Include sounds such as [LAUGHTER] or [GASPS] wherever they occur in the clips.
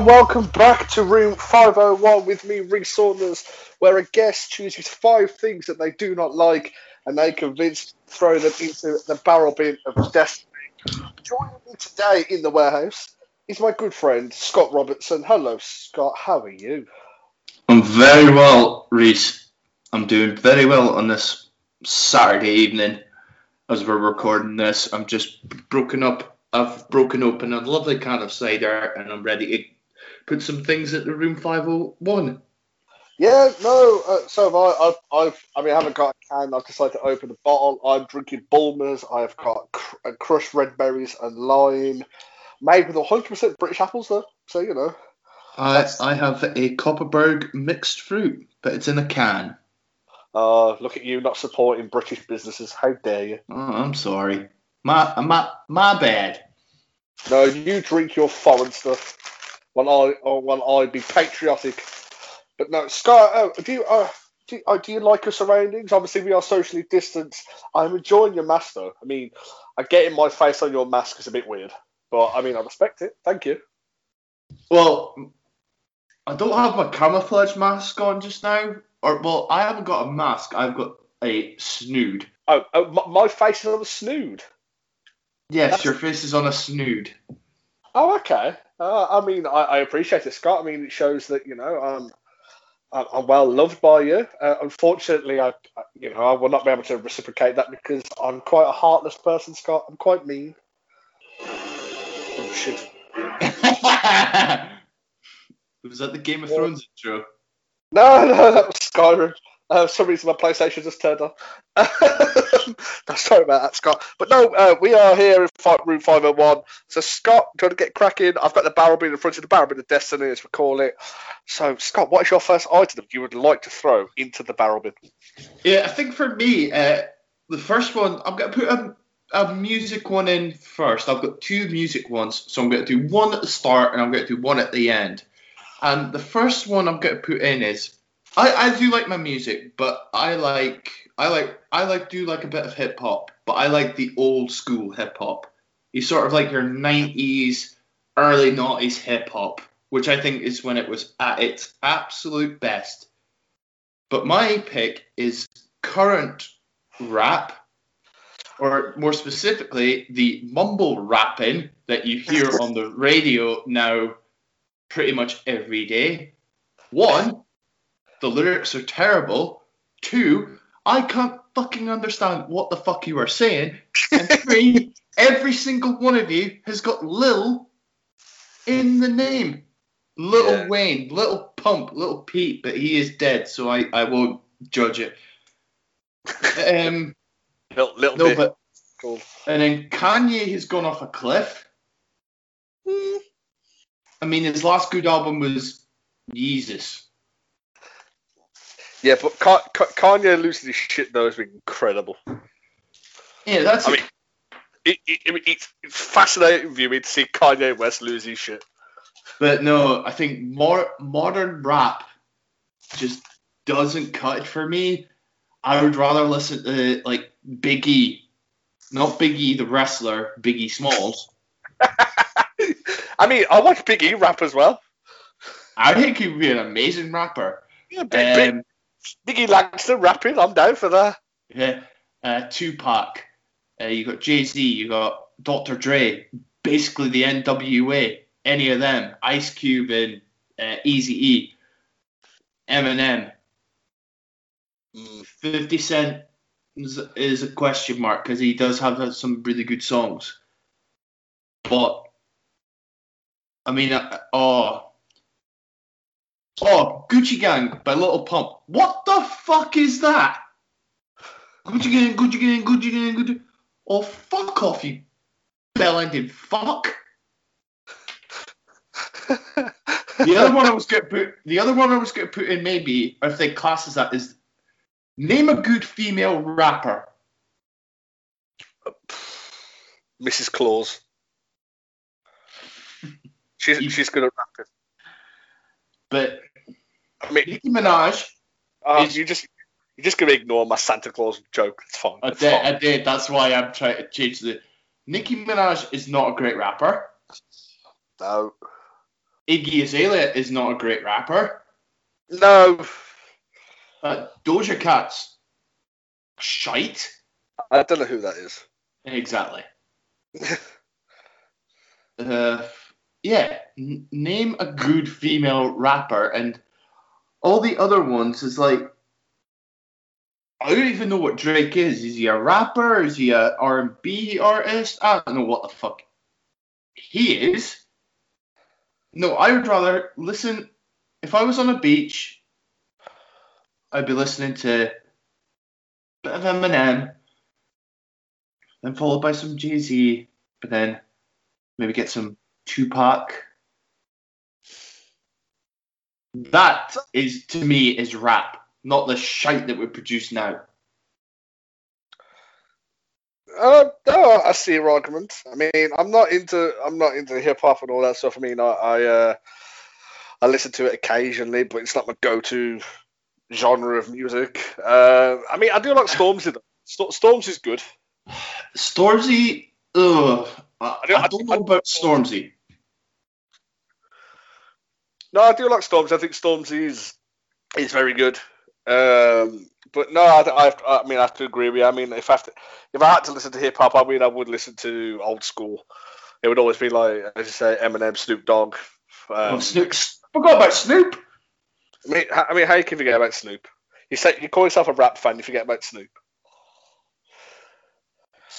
and welcome back to room 501 with me, Reese Saunders, where a guest chooses five things that they do not like and they convince throw them into the barrel bin of destiny. Joining me today in the warehouse is my good friend Scott Robertson. Hello, Scott. How are you? I'm very well, Reese. I'm doing very well on this Saturday evening as we're recording this. I'm just broken up. I've broken open a lovely can of cider and I'm ready to put some things at the room 501. Yeah, no. Uh, so have I. I've, I've, I mean, I haven't got a can. I've decided to open a bottle. I'm drinking Bulmers. I've got cr- uh, crushed red berries and lime, made with 100% British apples, though. So you know. I, I have a Kopparberg mixed fruit, but it's in a can. Uh, look at you not supporting British businesses. How dare you? Oh, I'm sorry. My, my, my bad. No, you drink your foreign stuff, while I, or while I be patriotic. But no, Scott, uh, do you, uh, do, you, uh, do you like your surroundings? Obviously, we are socially distanced. I'm enjoying your mask, though. I mean, I getting my face on your mask is a bit weird, but I mean, I respect it. Thank you. Well, I don't have my camouflage mask on just now. Or, well, I haven't got a mask. I've got a snood. Oh, oh my, my face is on a snood. Yes, That's- your face is on a snood. Oh, okay. Uh, I mean, I, I appreciate it, Scott. I mean, it shows that you know I'm, I'm well loved by you. Uh, unfortunately, I, you know, I will not be able to reciprocate that because I'm quite a heartless person, Scott. I'm quite mean. Oh shit! [LAUGHS] was that the Game of Thrones intro? No, no, that was Skyrim. Uh, for some reason, my PlayStation just turned [LAUGHS] [LAUGHS] on. Sorry about that, Scott. But no, uh, we are here in fight room 501. So, Scott, trying to get cracking. I've got the barrel bin in front of the barrel bin of destiny, as we call it. So, Scott, what is your first item you would like to throw into the barrel bin? Yeah, I think for me, uh, the first one, I'm going to put a, a music one in first. I've got two music ones, so I'm going to do one at the start and I'm going to do one at the end. And the first one I'm going to put in is I, I do like my music, but I like I like I like do like a bit of hip hop, but I like the old school hip hop. You sort of like your 90s, early 90s hip hop, which I think is when it was at its absolute best. But my pick is current rap, or more specifically, the mumble rapping that you hear on the radio now pretty much every day. One, the lyrics are terrible. Two, I can't fucking understand what the fuck you are saying. And [LAUGHS] three, every single one of you has got Lil in the name. Little Yeah. Wayne, Little Pump, Little Pete, but he is dead, so I, I won't judge it. Um, [LAUGHS] Little, little no, bit. but Cool. and then Kanye has gone off a cliff. Hmm. I mean, his last good album was Jesus. Yeah, but Ka- Ka- Kanye losing his shit, though, has been incredible. Yeah, that's I mean, it, it, it- it's, it's fascinating viewing to see Kanye West lose his shit. But no, I think more modern rap just doesn't cut it for me. I would rather listen to like Biggie, not Biggie the wrestler, Biggie Smalls. [LAUGHS] I mean, I watch Big E rap as well. I think he would be an amazing rapper. Yeah, Big, Big, Um, Biggie Langston rapping, I'm down for that. yeah, uh, Tupac. Uh, you got Jay Z. You got Dr. Dre. Basically the NWA. Any of them. Ice Cube and uh, Easy E. Eminem. 50 Cent is, is a question mark because he does have some really good songs. But, I mean, uh, oh. Oh, Gucci Gang by Little Pump. What the fuck is that? Gucci Gang, Gucci Gang, Gucci Gang, Gucci. Oh, fuck off, you bell-ended fuck. The other one I was going to put, the other one I was going to put in maybe, or if they class as that, is name a good female rapper. Mrs. Claus. She's, she's good at rapping. But I mean, Nicki Minaj, uh, Is- you just you're just gonna ignore my Santa Claus joke. It's fine. I did, fine. I did. That's why I'm trying to change the. Nicki Minaj is not a great rapper. No. Iggy Azalea is not a great rapper. No, Uh, Doja Cat's shite. I don't know who that is. Exactly. [LAUGHS] uh, yeah, n- name a good female rapper, and all the other ones is like, I don't even know what Drake is. Is he a rapper? Is he a R and B artist? I don't know what the fuck he is. No, I would rather listen. If I was on a beach, I'd be listening to a bit of Eminem, then followed by some Jay Z, but then maybe get some Tupac. That is to me is rap, not the shite that we produce now. Uh, no, I see your argument. I mean, I'm not into I'm not into hip hop and all that stuff. I mean, I I, uh, I listen to it occasionally, but it's not my go-to genre of music. Uh, I mean, I do like Stormzy. though. St- Stormzy's good. Stormzy, ugh, I, I don't know about Stormzy. No, I do like Stormzy. I think Stormzy is is very good. Um, but no, I, I, I mean, I have to agree with you. I mean, if I have to, if I had to listen to hip hop, I mean, I would listen to old school. It would always be like, as you say, Eminem, Snoop Dogg. Um, Oh, Snoop, forgot about Snoop. I mean, I mean, how you can forget about Snoop? You say you call yourself a rap fan, you forget about Snoop.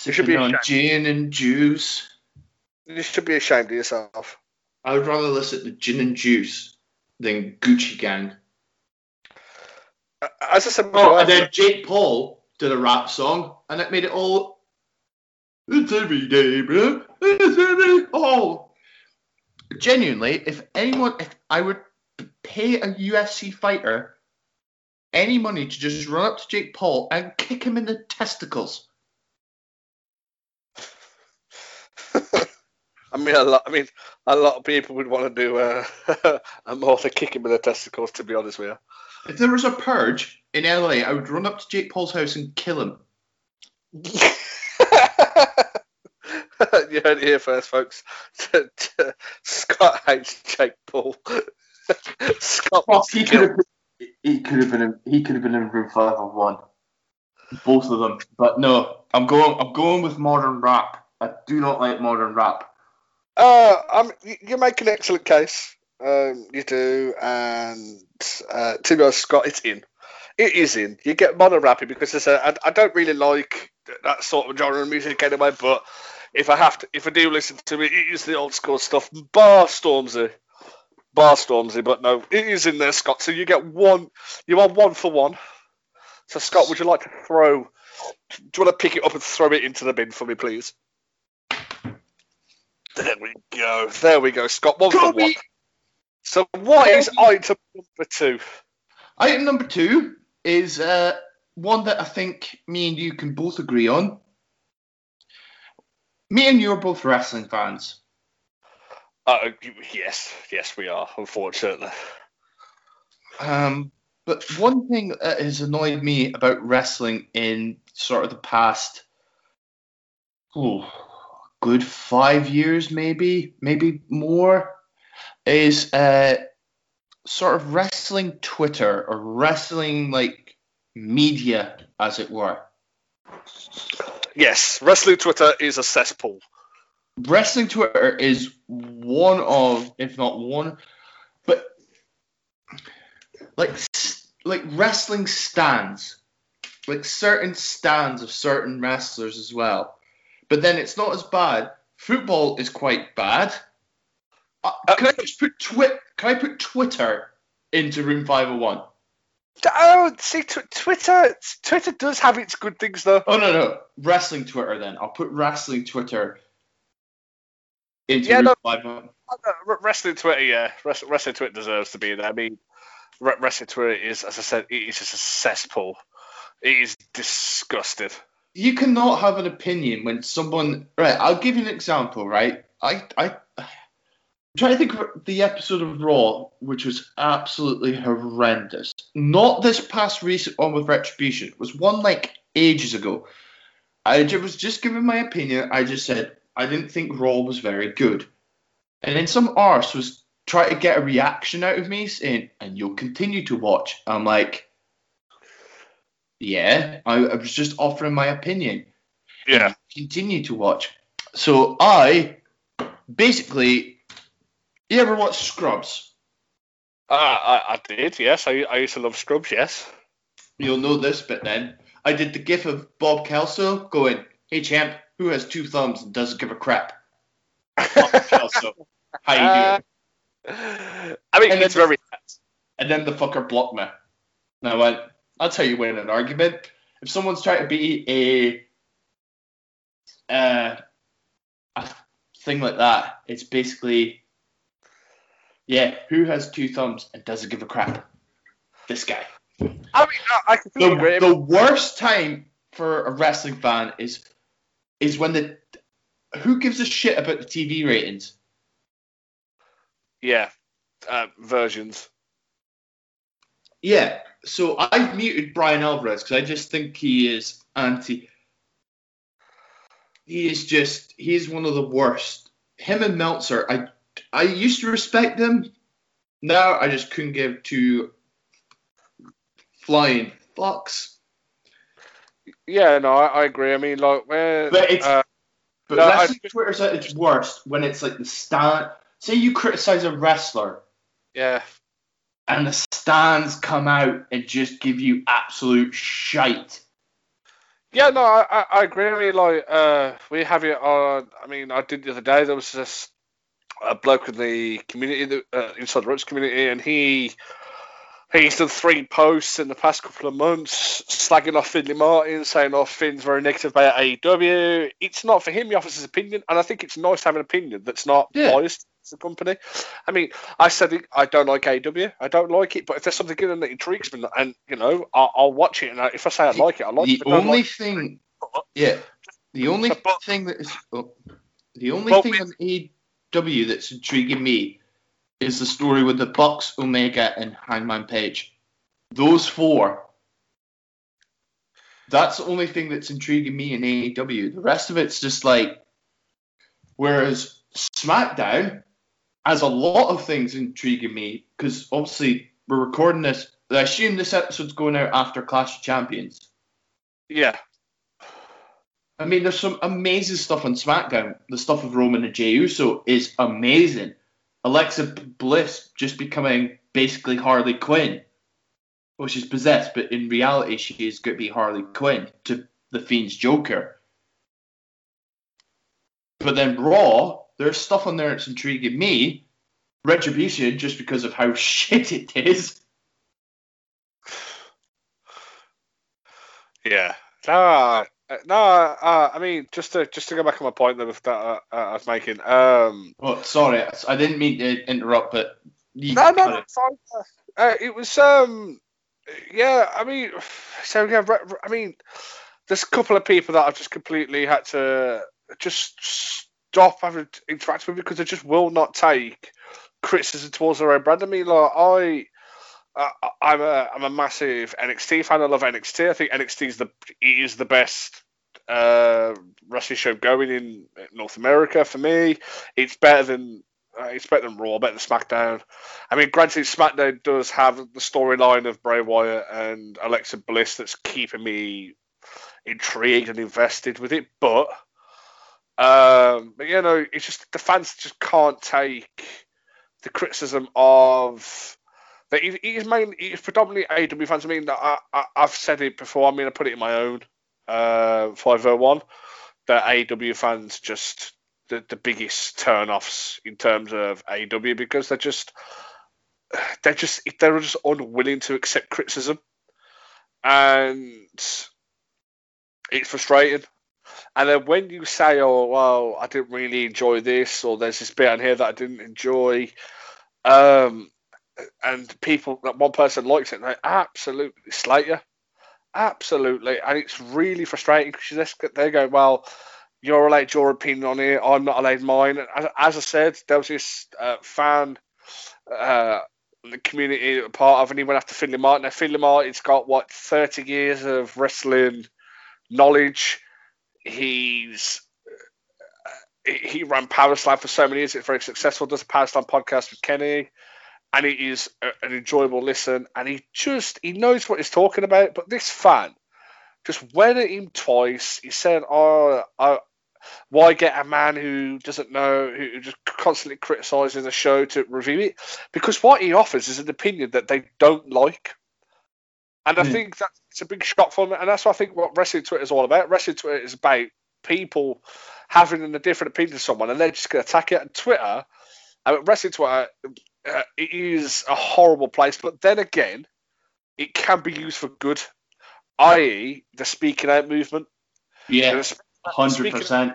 You should be on gin and juice. You should be ashamed of yourself. I would rather listen to gin and juice than Gucci Gang. Uh, As I said Oh, and then Jake Paul did a rap song, and it made it all. It's every day, bro. It's every oh. Genuinely, if anyone, if I would pay a UFC fighter any money to just run up to Jake Paul and kick him in the testicles. I mean, a lot. I mean, a lot of people would want to do uh, [LAUGHS] a more to kick him in the testicles. To be honest with you. If there was a purge in LA, I would run up to Jake Paul's house and kill him. [LAUGHS] you heard it here first, folks. [LAUGHS] Scott hates Jake Paul. Scott wants to he could kill. have. He could have been. In, he could have been in room five of one. Both of them, but no. I'm going. I'm going with modern rap. I do not like modern rap. Uh, I'm, you- make an excellent case. Um, you do, and uh, to be honest, Scott, it's in. It is in. You get modern rapping because it's a, I, I don't really like that sort of genre of music anyway. But if I have to, if I do listen to it, it is the old school stuff. Bar Stormzy, Bar Stormzy. But no, it is in there, Scott. So you get one. You are one for one. So Scott, would you like to throw? Do you want to pick it up and throw it into the bin for me, please? There we go. There we go, Scott. One for Kobe! one. So what is item number two? Item number two is uh, one that I think me and you can both agree on. Me and you are both wrestling fans. Uh, yes, yes, we are. Unfortunately, Um, but one thing that has annoyed me about wrestling in sort of the past, oh, good five years, maybe, maybe more, is uh, sort of wrestling Twitter or wrestling like media, as it were. yes. Wrestling Twitter is a cesspool. Wrestling Twitter is one of, if not one, but like like wrestling stands, like certain stands of certain wrestlers as well. But then it's not as bad. Football is quite bad. Uh, can I just put twit? Can I put Twitter into room five hundred one? Oh, see, tw- Twitter. Twitter does have its good things, though. Oh no no wrestling Twitter then. I'll put wrestling Twitter into Yeah, room no- one. Uh, Wrestling Twitter, yeah. Wrestling, wrestling Twitter deserves to be there. I mean, wrestling Twitter is, as I said, it is just a cesspool. It is disgusting. You cannot have an opinion when someone right i'll give you an example right? I i I'm trying to think of the episode of raw which was absolutely horrendous. Not this past recent one with retribution. It was one like ages ago. I was just giving my opinion. I just said i didn't think raw was very good. And then some arse was trying to get a reaction out of me saying, and you'll continue to watch. I'm like, yeah, I, I was just offering my opinion. Yeah. Continue to watch. So I basically, you ever watch Scrubs? Uh, I, I did, yes. I, I used to love Scrubs, yes. You'll know this bit then. I did the gif of Bob Kelso going, hey champ, who has two thumbs and doesn't give a crap? Bob [LAUGHS] Kelso. How you doing? Uh, I mean, And it's very. And then the fucker blocked me. And I went, that's how you win an argument. If someone's trying to be a, uh, a thing like that, it's basically, yeah, who has two thumbs and doesn't give a crap? This guy. I mean, I, agree. The, the worst time for a wrestling fan is is when the who gives a shit about the TV ratings? yeah, uh, versions. Yeah. So I've muted Bryan Alvarez because I just think he is anti. He is just he is one of the worst. Him and Meltzer, I I used to respect them. Now I just couldn't give two flying fucks. Yeah, no, I, I agree. I mean, like, where. But it's- uh, But No, I- wrestling Twitter's at its worst when it's like the stand. Say you criticize a wrestler yeah. And the stands come out and just give you absolute shite. Yeah, no, I, I, agree. I mean, like, uh, we have it on. I mean, I did the other day. There was this a bloke in the community, the, uh, inside the ropes community, and he he's done three posts in the past couple of months slagging off Findlay Martin, saying, "Oh, Finn's very negative about AEW." It's not for him. He offers his opinion, and I think it's nice to have an opinion that's not Yeah. biased the company. I mean, I said it, I don't like AEW. I don't like it, but if there's something in it that intrigues me, and you know, I'll, I'll watch it. And I, if I say I like it, I like the it. If only like thing, yeah, the only But- thing that is, oh, the only thing with- on AEW that's intriguing me is the story with the Bucks, Omega, and Hangman Page. Those four. That's the only thing that's intriguing me in AEW. The rest of it's just like, whereas SmackDown has a lot of things intriguing me because obviously we're recording this. I assume this episode's going out after Clash of Champions. Yeah, I mean, there's some amazing stuff on SmackDown. The stuff with Roman and Jey Uso is amazing. Alexa Bliss just becoming basically Harley Quinn. Well, she's possessed, but in reality, she is going to be Harley Quinn to the Fiend's Joker. But then Raw, there's stuff on there that's intriguing me. Retribution, just because of how [LAUGHS] shit it is. yeah. No, uh, no. Uh, I mean, just to just to go back on my point that, that uh, I was making. Um, Oh, sorry, I didn't mean to interrupt, but you no, no, no, it. Uh, it was um, yeah. I mean, [SIGHS] so yeah. I mean, there's a couple of people that I've just completely had to just stop having interact with because they just will not take criticism towards their own brand. I mean, like I. Uh, I'm a I'm a massive NXT fan. I love NXT. I think NXT is the is the best uh, wrestling show going in North America for me. It's better than uh, it's better than Raw, better than SmackDown. I mean, granted, SmackDown does have the storyline of Bray Wyatt and Alexa Bliss that's keeping me intrigued and invested with it, but um, but you know, it's just the fans just can't take the criticism of that. Is mainly it's predominantly AEW fans. I mean, I, I, I've said it before. I mean, I put it in my own uh, 501 that AEW fans just the, the biggest turn-offs in terms of AEW because they're just they're just they're just unwilling to accept criticism, and it's frustrating. And then when you say, "Oh, well, I didn't really enjoy this," or "There's this bit on here that I didn't enjoy," um, and people, that one person likes it, they absolutely slate you, absolutely, and it's really frustrating because they go, "Well, you're allowed your opinion on it. I'm not allowed mine." As, as I said, there was this uh, fan. Uh, the community part of, and after Findlay Martin. Now, Findlay Martin's got what 30 years of wrestling knowledge. He's he ran Power Slam for so many years. It's very successful. Does a Power Slam podcast with Kenny, and it is a, an enjoyable listen. And he just he knows what he's talking about. But this fan just went at him twice. He said, "Oh, I, why get a man who doesn't know, who just constantly criticizes the show to review it? Because what he offers is an opinion that they don't like." And I mm. think that's a big shock for me. And that's what I think what wrestling Twitter is all about. Wrestling Twitter is about people having a different opinion of someone and they're just going to attack it. And Twitter, I mean, wrestling Twitter, uh, it is a horrible place. But then again, it can be used for good, i.e., the speaking out movement. Yeah, hundred percent.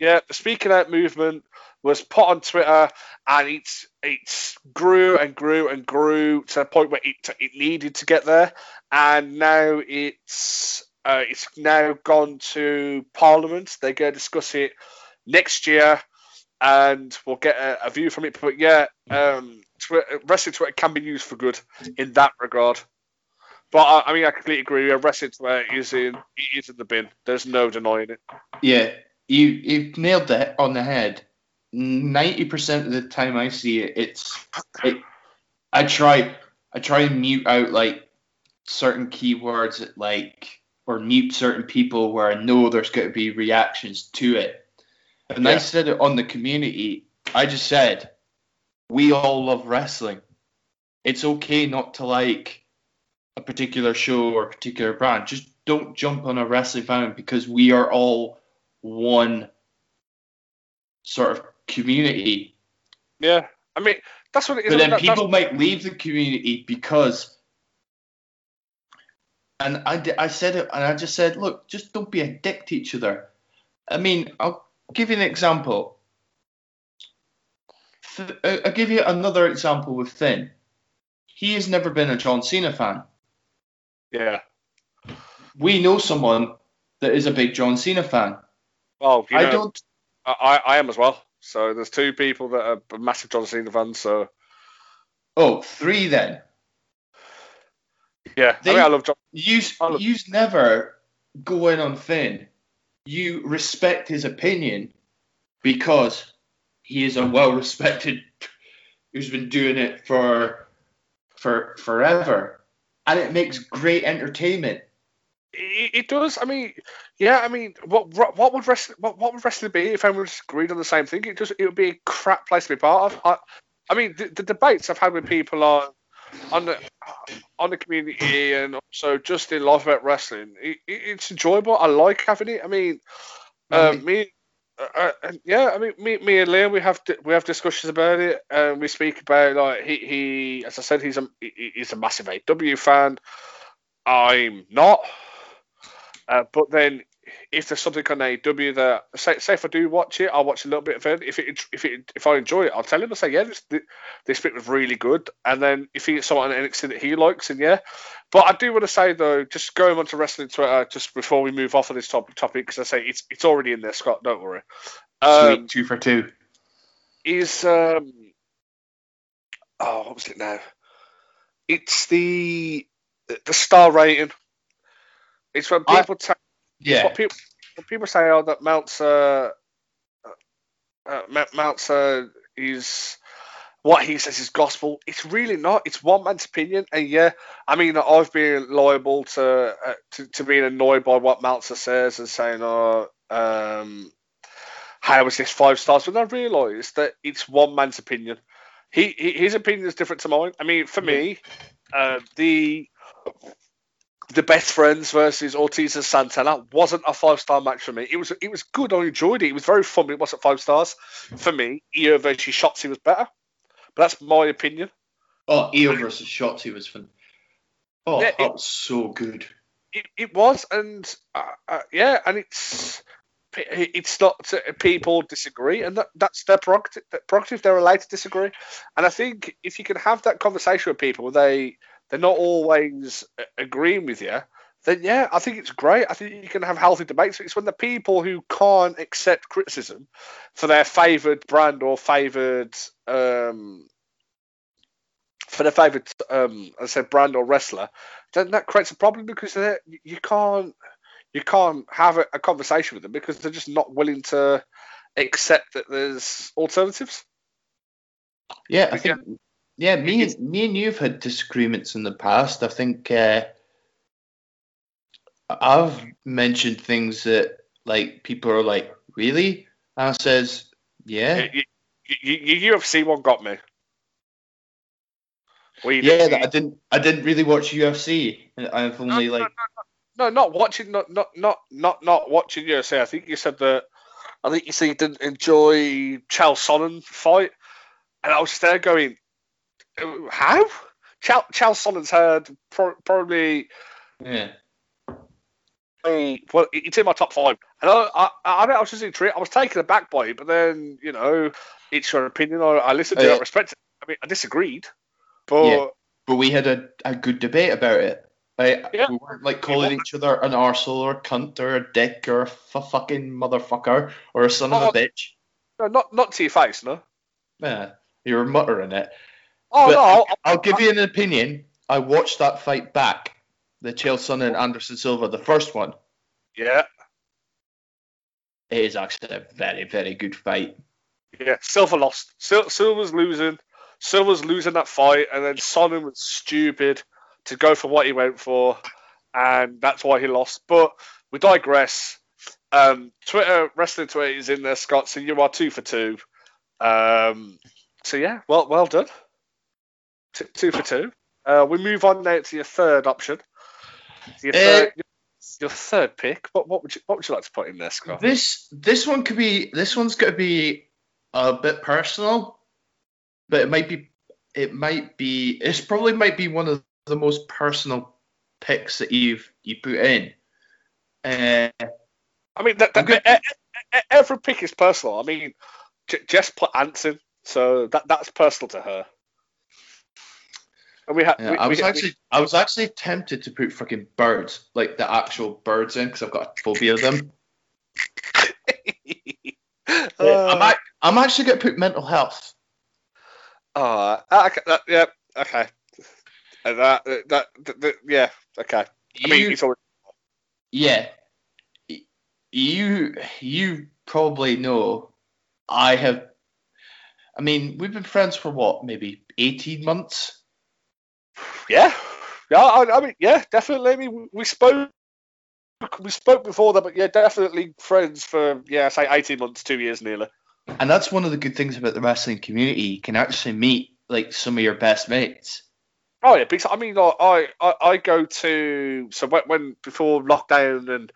Yeah, the speaking out movement was put on Twitter, and it's it's grew and grew and grew to the point where it it needed to get there, and now it's uh, it's now gone to Parliament. They're going to discuss it next year, and we'll get a, a view from it. But yeah, um, Twitter, wrestling Twitter can be used for good in that regard. But I, I mean, I completely agree. Wrestling Twitter is in is in the bin. There's no denying it. Yeah, you you nailed that on the head. Ninety percent of the time I see it, it's it. I try I try and mute out like certain keywords like or mute certain people where I know there's going to be reactions to it. And yeah. I said it on the community. I just said, we all love wrestling. It's okay not to like a particular show or a particular brand. Just don't jump on a wrestling fan because we are all one sort of community. Yeah, I mean that's what it is. But then people might leave the community because and I, I said it, and I just said, look, just don't be a dick to each other. I mean, I'll give you an example. Uh, I'll give you another example with Finn. He has never been a John Cena fan. Yeah. We know someone that is a big John Cena fan. Well, I know, don't. I, I am as well. So there's two people that are massive John Cena fans. So. Oh, three then. Yeah, they, I, mean, I love John. You you never go in on Finn. You respect his opinion because he is a well respected who's been doing it for for forever, and it makes great entertainment. It, it does. I mean, yeah. I mean, what what would wrestling what, what would wrestling be if everyone agreed on the same thing? It just it would be a crap place to be part of. I, I mean, the, the debates I've had with people on on the on the community and also just in life about wrestling. It, it, it's enjoyable. I like having it. I mean, uh, me, uh, uh, yeah. I mean, me, me and Liam, we have we have discussions about it, and we speak about like he, he as I said, he's a he's a massive AEW fan. I'm not, uh, but then if there's something on AEW that say, say if I do watch it, I'll watch a little bit of it. If it if it if I enjoy it, I'll tell him. I say yeah, this this bit was really good. And then if he gets someone on NXT that he likes, and yeah. But I do want to say though, just going on to wrestling Twitter just before we move off of this topic, topic because I say it's it's already in there, Scott. Don't worry. Um, Sweet two for two. Is um oh what was it now? It's the the star rating. It's when people I, yeah. What people, what people say oh, that Meltzer, uh, uh, Meltzer is what he says is gospel. It's really not. It's one man's opinion, and yeah, I mean, I've been liable to uh, to, to being annoyed by what Meltzer says and saying, "Oh, um, how is this five stars?" But I realised that it's one man's opinion. He, he, his opinion is different to mine. I mean, for me, uh, the the best friends versus Ortiz and Santana wasn't a five star match for me. It was it was good. I enjoyed it. It was very fun. It wasn't five stars for me. Io versus Shotzi was better, but that's my opinion. Oh, Io versus Shotzi was fun. Oh, yeah, that it, was so good. It, it was, and uh, uh, yeah, and it's it's not people disagree, and that, that's their prerogative. prerogative. They're allowed to disagree, and I think if you can have that conversation with people, they they're not always agreeing with you, then yeah, I think it's great. I think you can have healthy debates. It's when the people who can't accept criticism for their favoured brand or favoured um, for their favoured, um, I said, brand or wrestler, then that creates a problem because you can't you can't have a, a, conversation with them because they're just not willing to accept that there's alternatives. Yeah, I think. Yeah, me and me and you've had disagreements in the past. I think uh, I've mentioned things that like people are like, really? And I says, yeah. You, you, you, UFC one got me. yeah, I didn't. I didn't really watch UFC. I've only no, like. No, no, no, not watching. Not not not not not watching UFC. I think you said that. I think you said you didn't enjoy Chael Sonnen fight, and I was there going, how? Chael, Chael Sonnen's had pro- probably. Yeah. Well, it's in my top five, and I, I, I, I was just intrigued. I was taken aback by it, but then you know, it's your opinion. I, I listened to uh, it, I respect it. I mean, I disagreed, but yeah, but we had a, a good debate about it. Like, yeah. We weren't like calling each other an arsehole or a cunt or a dick or a f- fucking motherfucker or a son oh, of a oh, bitch. No, not not to your face, no. Yeah, you were muttering it. Oh but no! I'll, I'll give you an opinion. I watched that fight back, the Chael Sonnen and Anderson Silva, the first one. Yeah. It is actually a very, very good fight. Yeah, Silva lost. Sil- Silva's losing. Silva's losing that fight, and then Sonnen was stupid to go for what he went for, and that's why he lost. But we digress. Um, Twitter, wrestling Twitter is in there, Scott. So you are two for two. Um, so yeah, well, well done. T- two for two. Uh, we move on now to your third option. Your third, uh, your third pick. What, what would you what would you like to put in there, Scott? This this one could be this one's going to be a bit personal, but it might be it might be it's probably might be one of the most personal picks that you've you put in. Uh, I mean, that, that, every pick is personal. I mean, Jess put Anson, so that that's personal to her. And we had. Yeah, we, I was we, actually, I was actually tempted to put fucking birds, like the actual birds, in because I've got a phobia of them. [LAUGHS] uh, I'm, I'm actually going to put mental health. Oh, okay, that, yeah, okay. Uh, that, that, that, that, yeah, okay. I mean, you, yeah. You, you probably know. I have. I mean, we've been friends for what, maybe eighteen months. Yeah, yeah. I, I mean, yeah, definitely. I mean, we spoke we spoke before that, but yeah, definitely friends for yeah, say eighteen months, two years nearly. And that's one of the good things about the wrestling community. You can actually meet like some of your best mates. Oh yeah, because I mean, like, I, I I go to so when, when before lockdown and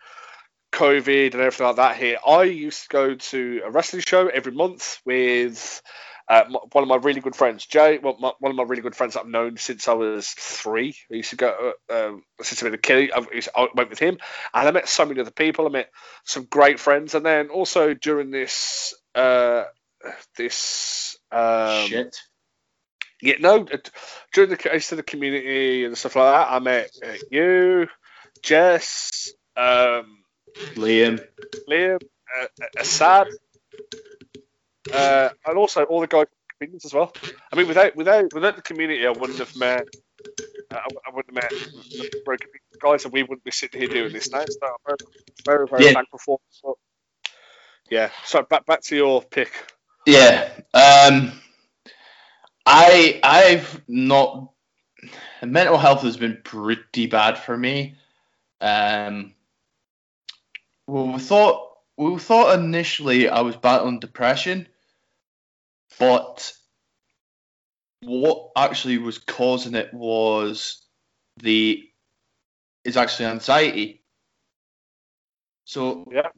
COVID and everything like that here, I used to go to a wrestling show every month with uh, one of my really good friends, Jay, well, my, one of my really good friends that I've known since I was three. I used to go uh, um, since I was a kid. I, I, went with him, and I met so many other people. I met some great friends, and then also during this uh, this um, shit. Yeah, no. During the case of the community and stuff like that, I met uh, you, Jess, um, Liam, Liam, uh, Assad, uh, and also all the guys as well. I mean, without without without the community, I wouldn't have met. Uh, I, wouldn't have met the broken guys, and we wouldn't be sitting here doing this now. So I'm very, very, very yeah. thankful for. But yeah. So back back to your pick. Yeah. Um, I I've not. Mental health has been pretty bad for me. Um, well, we thought we thought initially I was battling depression, but what actually was causing it was the is actually anxiety. So yeah,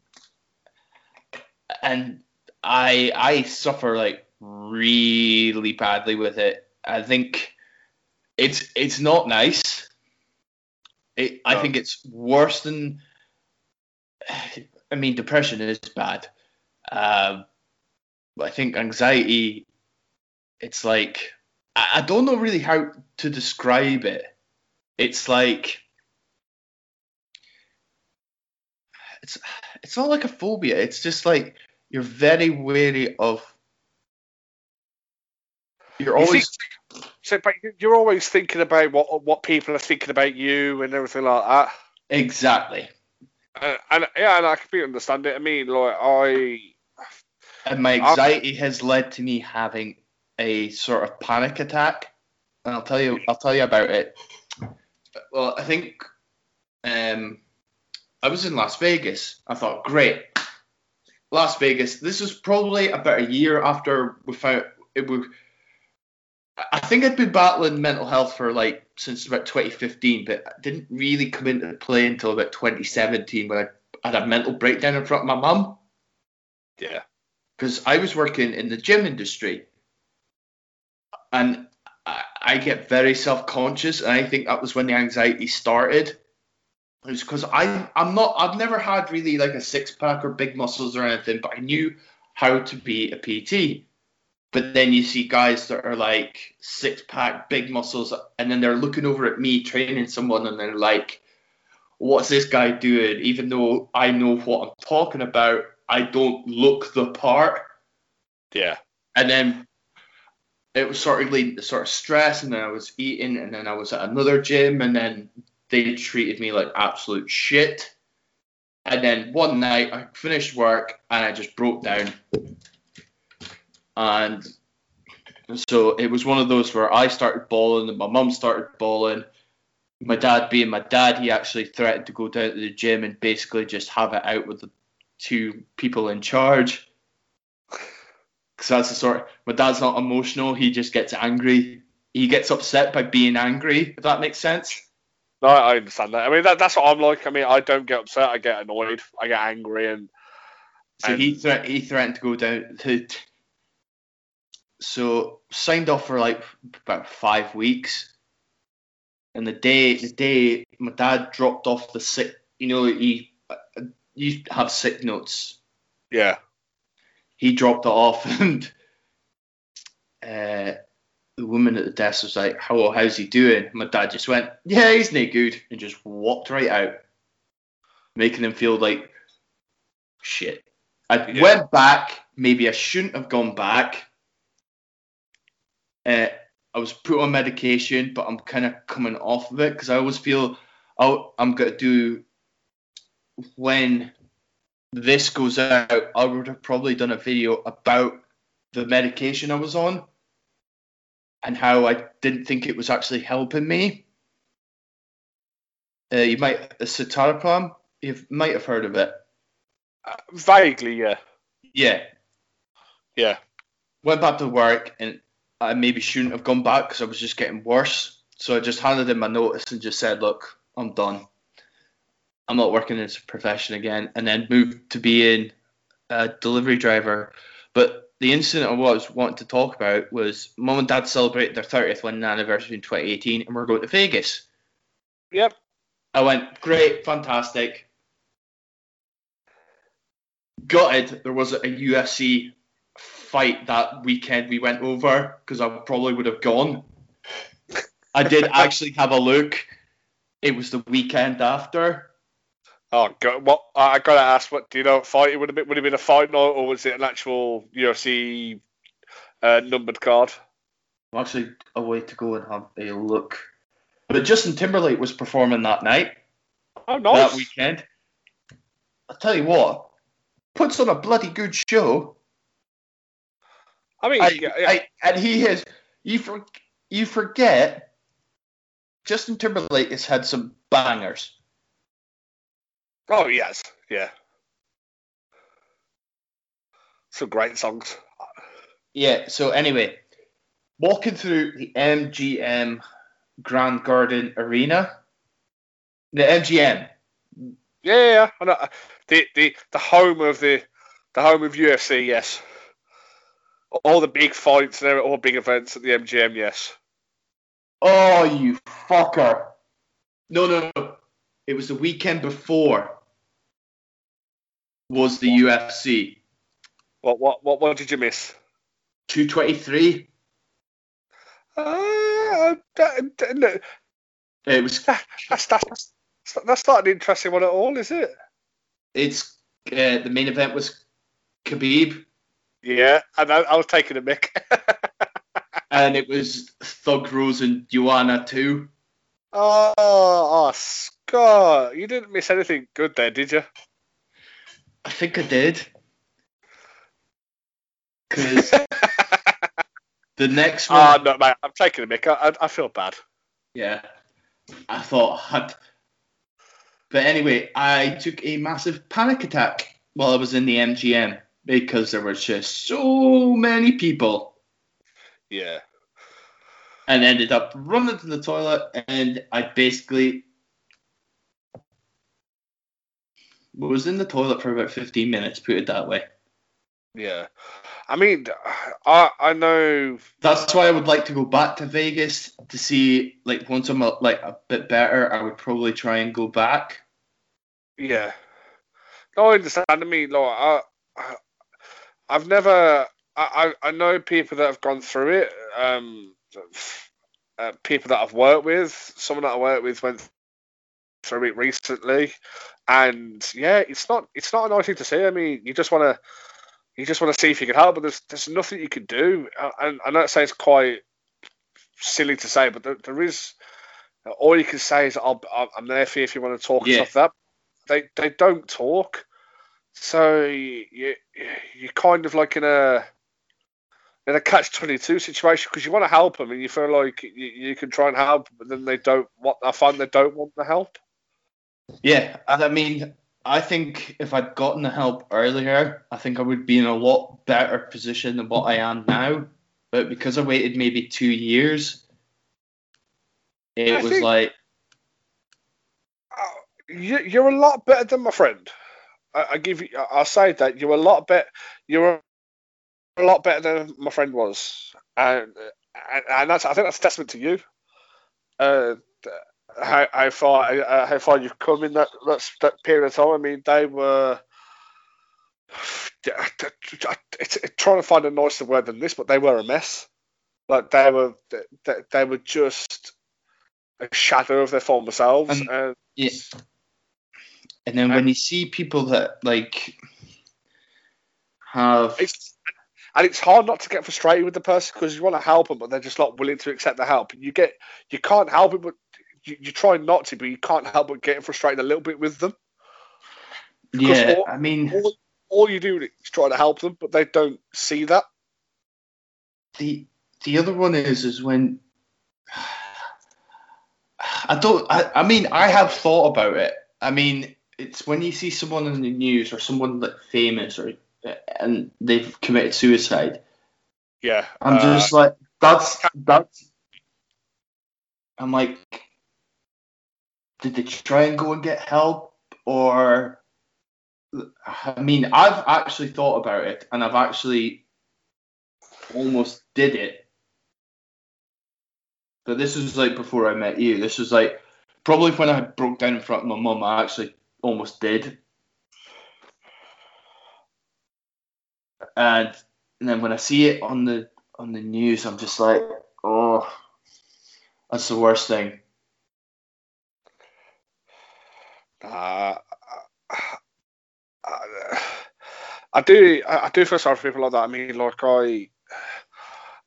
and I I suffer like really badly with it. I think it's it's not nice. It, no. I think it's worse than. [SIGHS] I mean, depression is bad. Uh, I think anxiety, it's like I, I don't know really how to describe it. It's like it's it's not like a phobia. It's just like you're very wary of. You're always. You think, so, but you're always thinking about what what people are thinking about you and everything like that. Exactly. Uh, and yeah, and I completely understand it. I mean, like I And my anxiety has led to me having a sort of panic attack. And I'll tell you I'll tell you about it. Well, I think um, I was in Las Vegas. I thought, great. Las Vegas. This was probably about a year after we found it was I think I'd been battling mental health for like since about 2015, but I didn't really come into play until about 2017 when I had a mental breakdown in front of my mum. Yeah. Because I was working in the gym industry, and I, I get very self-conscious, and I think that was when the anxiety started. It was because I I'm not I've never had really like a six pack or big muscles or anything, but I knew how to be a PT. But then you see guys that are like six pack, big muscles, and then they're looking over at me training someone, and they're like, "What's this guy doing?" Even though I know what I'm talking about, I don't look the part. Yeah. And then it was sort of leading to sort of stress, and then I was eating, and then I was at another gym, and then they treated me like absolute shit. And then one night I finished work and I just broke down and so it was one of those where I started bawling and my mum started bawling. My dad, being my dad, he actually threatened to go down to the gym and basically just have it out with the two people in charge. Because that's the sort. Of, my dad's not emotional. He just gets angry. He gets upset by being angry. If that makes sense. No, I understand that. I mean, that, that's what I'm like. I mean, I don't get upset. I get annoyed. I get angry, and so and, he thre- he threatened to go down to so signed off for like about five weeks. And the day the day my dad dropped off the sick, you know, he you have sick notes. Yeah. He dropped it off, [LAUGHS] and uh, the woman at the desk was like, "How how's he doing?" My dad just went, "Yeah, he's no good," and just walked right out, making him feel like shit. I yeah. went back. Maybe I shouldn't have gone back uh, I was put on medication, but I'm kind of coming off of it because I always feel i am going to do when this goes out. I would have probably done a video about the medication I was on and how I didn't think it was actually helping me. Uh, you might citalopram. You might have heard of it. Uh, vaguely, yeah. Yeah. Yeah. Went back to work and I maybe shouldn't have gone back because I was just getting worse. So I just handed in my notice and just said, look, I'm done. I'm not working as a profession again. And then moved to being a delivery driver. But the incident I was wanting to talk about was mum and dad celebrated their 30th wedding anniversary in 2018 and we're going to Vegas. Yep. I went, great, fantastic. Gutted there was a UFC fight that weekend we went over because I probably would have gone. I did [LAUGHS] actually have a look. It was the weekend after. Oh God! What I gotta ask, what do you know? Fight it would have been would have been a fight night or was it an actual UFC uh, numbered card? I'm actually away to go and have a look. But Justin Timberlake was performing that night. Oh, nice. That weekend. I'll tell you what, puts on a bloody good show. I mean, I, yeah, yeah. I, and he has you for, you forget Justin Timberlake has had some bangers. Oh yes, yeah. Some great songs. Yeah. So anyway, walking through the MGM Grand Garden Arena, the MGM. Yeah, yeah, I know. The the the home of the the home of UFC. Yes all the big fights and all big events at the MGM, yes. Oh, you fucker. No, no, no. It was the weekend before was the UFC. What, what, what, what did you miss? 223. Uh, that, it was. That's, that's, that's not an interesting one at all, is it? It's uh, the main event was Khabib yeah, and I, I was taking a mic. [LAUGHS] and it was Thug Rose and Joanna too. Oh, oh, Scott, you didn't miss anything good there, did you? I think I did. Because [LAUGHS] the next one, Ah, no, mate, I'm taking a mick. I, I, I feel bad. yeah, I thought I'd. But anyway, I took a massive panic attack while I was in the MGM because there were just so many people Yeah. and ended up running to the toilet and I basically was in the toilet for about 15 minutes, put it that way. Yeah. I mean, I I know. That's why I would like to go back to Vegas to see, like, once I'm uh, like a bit better, I would probably try and go back. Yeah. No, I understand. I mean, like, I, I I've never. I, I I know people that have gone through it. Um, uh, people that I've worked with. Someone that I worked with went through it recently, and yeah, it's not it's not a nice thing to see. I mean, you just want to you just want to see if you can help, but there's there's nothing you can do. Uh, And I know it sounds quite silly to say, but there, there is. All you can say is, I'll, "I'm there for you if you want to talk and Yeah. stuff." Like that they they don't talk, so you you you're kind of like in a in a catch twenty two situation because you want to help them and you feel like you, you can try and help, but then they don't. What I find they don't want the help. Yeah, I mean, I think if I'd gotten the help earlier, I think I would be in a lot better position than what I am now. But because I waited maybe two years, it I was think- like, Uh, You, you're a lot better than my friend. I, I give you. I'll say that you're a lot better. You're a lot better than my friend was, and and, and that's. I think that's a testament to you. Uh, how how far uh, how far you've come in that that, that period of time. I mean, they were. It's, it's trying to find a nicer word than this, but they were a mess. Like they were, they, they were just a shadow of their former selves, And- and yeah. And then when you see people that like have it's and it's hard not to get frustrated with the person because you want to help them, but they're just not willing to accept the help. And You get you can't help it, but you, you try not to, but you can't help but getting frustrated a little bit with them. yeah, all- I mean All, all you do is try to help them, but they don't see that. the the other one is is when I don't I, I mean I have thought about it. I mean it's when you see someone in the news or someone like famous or and they've committed suicide. Yeah, I'm uh, just like that's that's I'm like did they try and go and get help? Or I mean I've actually thought about it and I've actually almost did it. But this was like before I met you. This was like probably when I broke down in front of my mum I actually almost did. And, and then when I see it on the on the news I'm just like oh that's the worst thing Uh, I, I do, I, do feel sorry for people like that. I mean, like I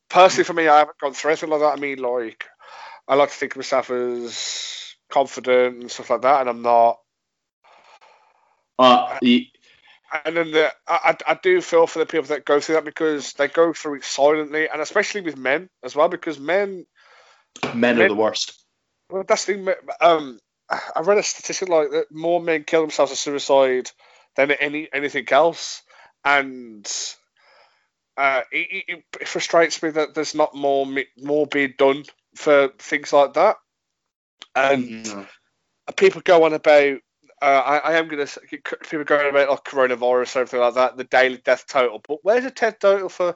personally, for me, I haven't gone through anything like that. I mean, like I like to think of myself as confident and stuff like that, and I'm not. uh, the, And then the, I, I do feel for the people that go through that because they go through it silently, and especially with men as well, because men men are the worst Well, that's the. Um, [SIGHS] I read a statistic like that more men kill themselves of suicide than any anything else, and uh, it, it, it frustrates me that there's not more more being done for things like that. And Mhm. people go on about. Uh, I, I am going to people going about like coronavirus or everything like that, the daily death total. But where's the death total for,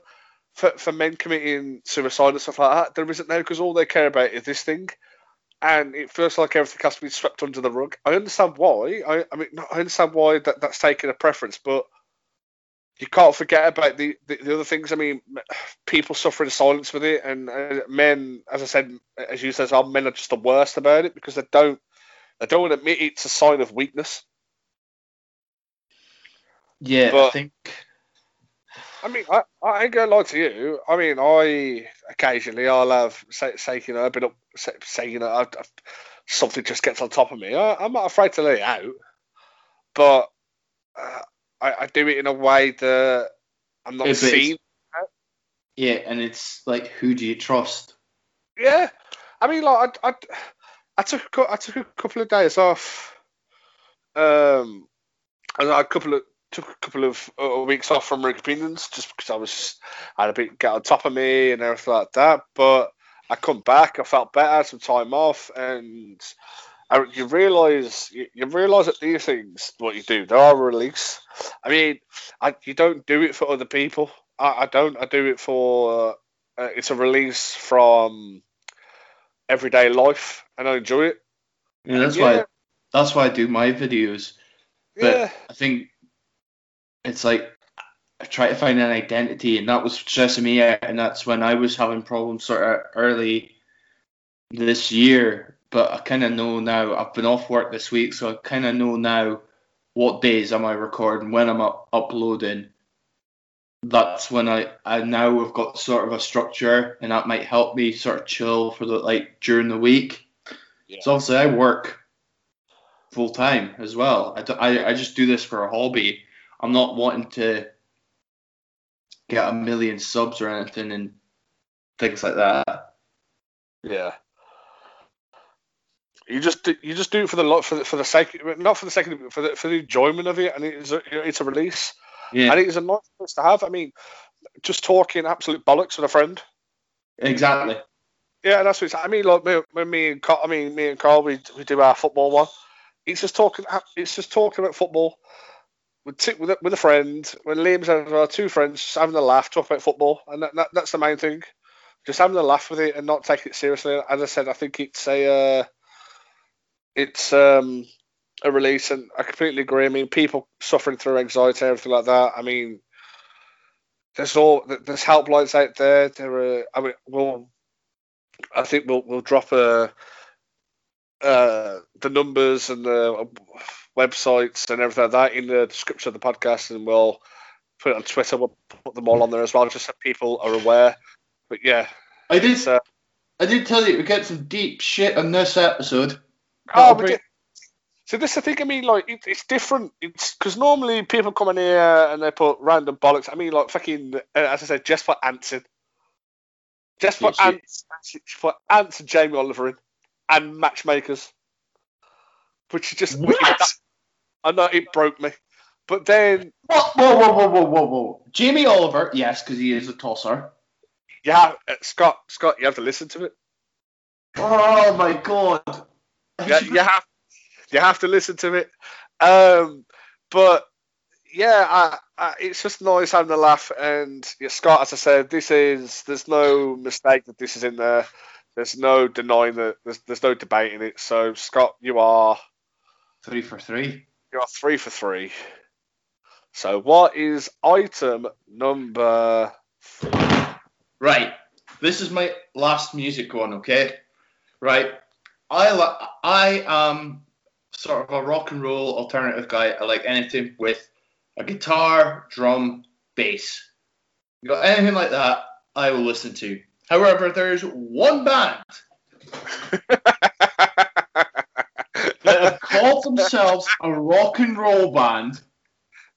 for for men committing suicide and stuff like that? There isn't now because all they care about is this thing, and it feels like everything has to be swept under the rug. I understand why. I, I mean, I understand why that, that's taking a preference, but you can't forget about the, the, the other things. I mean, people suffer in silence with it, and uh, men, as I said, as you said, are men are just the worst about it because they don't they don't want to admit it's a sign of weakness. yeah I think I mean, I, I ain't gonna lie to you. I mean, I occasionally I'll have say, say you know a bit of say, say you know I, I, something just gets on top of me. I, I'm not afraid to let it out, but uh, I, I do it in a way that I'm not If seen Yeah, and it's like, who do you trust? Yeah, I mean, like I, I, I took a, I took a couple of days off. Um, and a couple of took a couple of uh, weeks off from Rook Opinions just because I was I had a bit get on top of me and everything like that. But I come back, I felt better, had some time off, and I, you realise you, you realise that these things, what you do, they are a release. I mean, I, you don't do it for other people. I, I don't. I do it for. Uh, it's a release from everyday life, and I enjoy it. Yeah, that's Yeah. why that's why I do my videos. But Yeah, I think it's like I try to find an identity, and that was stressing me out, and that's when I was having problems sort of early this year. But I kind of know now. I've been off work this week, so I kind of know now what days am I recording, when I'm up- uploading. That's when I I now have got sort of a structure, and that might help me sort of chill for the like during the week. Yeah. So obviously I work full time as well. I, I, I just do this for a hobby. I'm not wanting to get a million subs or anything and things like that. yeah. You just do, you just do it for the lot for the, for the sake not for the sake of for the for the enjoyment of it, and it's a, it's a release, Yeah, and it's a nice place to have. I mean, just talking absolute bollocks with a friend. exactly. Yeah, that's what it's. I mean, like me, when me and Carl, I mean, me and Carl, we, we do our football one. It's just talking. It's just talking about football with t- with, a, with a friend. When Liam's with our two friends, just having a laugh, talk about football, and that, that, that's the main thing. Just having a laugh with it and not taking it seriously. As I said, I think it's a uh, it's um a release, and I completely agree. I mean, people suffering through anxiety, and everything like that. I mean, there's all there's helplines out there. There are. I mean, well. I think we'll we'll drop a uh, the numbers and the websites and everything like that in the description of the podcast, and we'll put it on Twitter. We'll put them all on there as well, just so people are aware. But yeah, I did uh, I did tell you we get some deep shit on this episode. oh, we bring- did. So this is the thing. I mean, like it, it's different. It's because normally people come in here and they put random bollocks. I mean, like fucking uh, as I said, just for Anson, just for Yeah, she- ants, for ants and Jamie Oliver in, and matchmakers, which is just which- What? I know it broke me, but then Whoa, whoa, whoa, whoa, whoa, whoa, whoa. Jamie Oliver, yes, because he is a tosser. yeah, uh, Scott, Scott, you have to listen to it. Oh my god. Yeah, you have you have to listen to it. Um, but yeah, I, I, it's just nice having a laugh. And yeah, Scott, as I said, this is there's no mistake that this is in there. There's no denying that. There's there's no debating it. So Scott, you are Three for three. You are three for three. So what is item number? Right. This is my last music one, okay? Right. I li- I am sort of a rock and roll alternative guy. I like anything with a guitar, drum, bass. You got anything like that, I will listen to. However, there's one band [LAUGHS] called themselves a rock and roll band,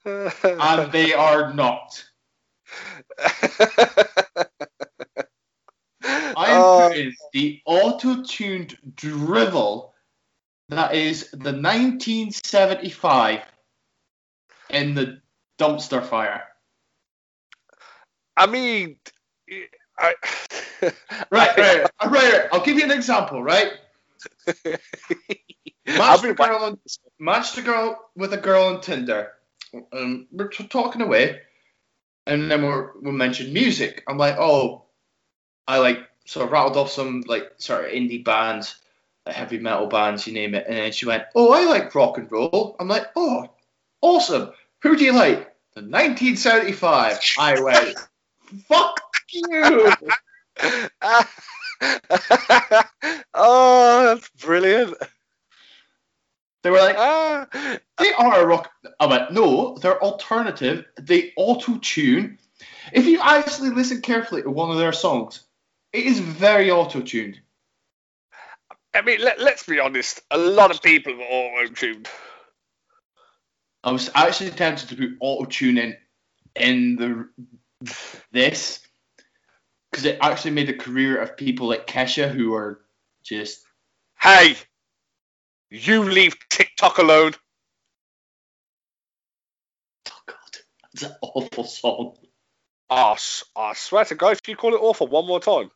and [LAUGHS] they are not. I am Oh, putting the auto-tuned drivel that is the 1975 in the dumpster fire. I mean, I, [LAUGHS] Right, right, right, right. I'll give you an example, right? Match the girl on, match the girl with a girl on Tinder. Um, we're t- talking away, and then we're, we mentioned music. I'm like, oh, I like sort of rattled off some like sort of indie bands, like heavy metal bands, you name it. And then she went, oh, I like rock and roll. I'm like, oh, awesome. Who do you like? The 1975. I went, [LAUGHS] fuck you. [LAUGHS] [LAUGHS] oh, that's brilliant. They were like, Ah, They are a rock. I went, no, they're alternative. They auto tune. If you actually listen carefully to one of their songs, it is very auto tuned. I mean, let, let's be honest. A lot of people are auto-tuned. I was actually tempted to put auto tune in in the this, because it actually made a career of people like Kesha who are just Hey, you leave TikTok alone. oh god, it's an awful song. Oh, I swear to God, if you call it awful one more time,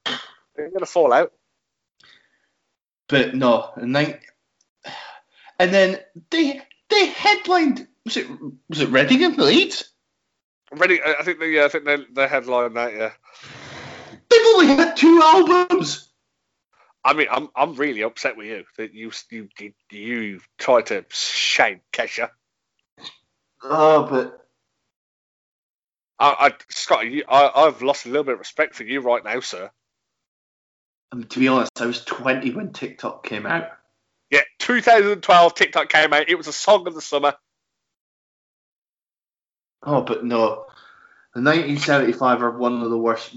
you're gonna fall out. But no, and then and then they they headlined was it was it Reading and Leeds? Ready? I think they, yeah, I think they, they headline that. Yeah. Only had two albums. I mean, I'm I'm really upset with you that you you you, you tried to shame Kesha. Oh, but I, I Scott, you, I, I've lost a little bit of respect for you right now, sir. um, to be honest, I was 20 when TikTok came out. Yeah, 2012 TikTok came out. It was a song of the summer. Oh, but no, the 1975 are one of the worst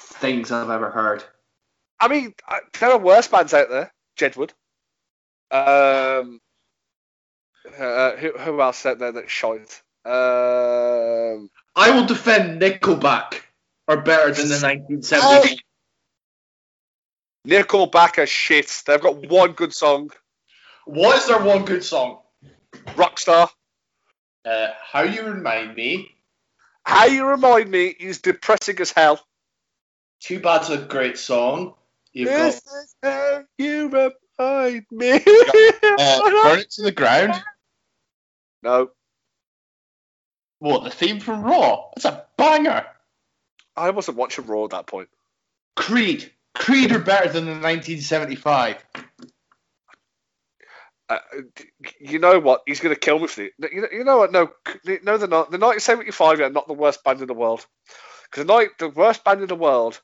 things I've ever heard. I mean, there are worse bands out there. Jedward. Um, uh, who, who else out there that's shite? Um, I will defend Nickelback are better than the 1970s. Nickelback are shit. They've got one good song, What is their one good song? Rockstar. Uh, How You Remind Me. How you remind me is depressing as hell. Too Bad's a great song. You've got This is how you remind me. uh, [LAUGHS] Burn It to the Ground. no, What, the theme from Raw? That's a banger. I wasn't watching Raw at that point. Creed. Creed are better than the 1975. Uh, you know what? He's going to kill me for it. You know, you know what? No, no, they're not. The 1975 are not the worst band in the world. Because the, the worst band in the world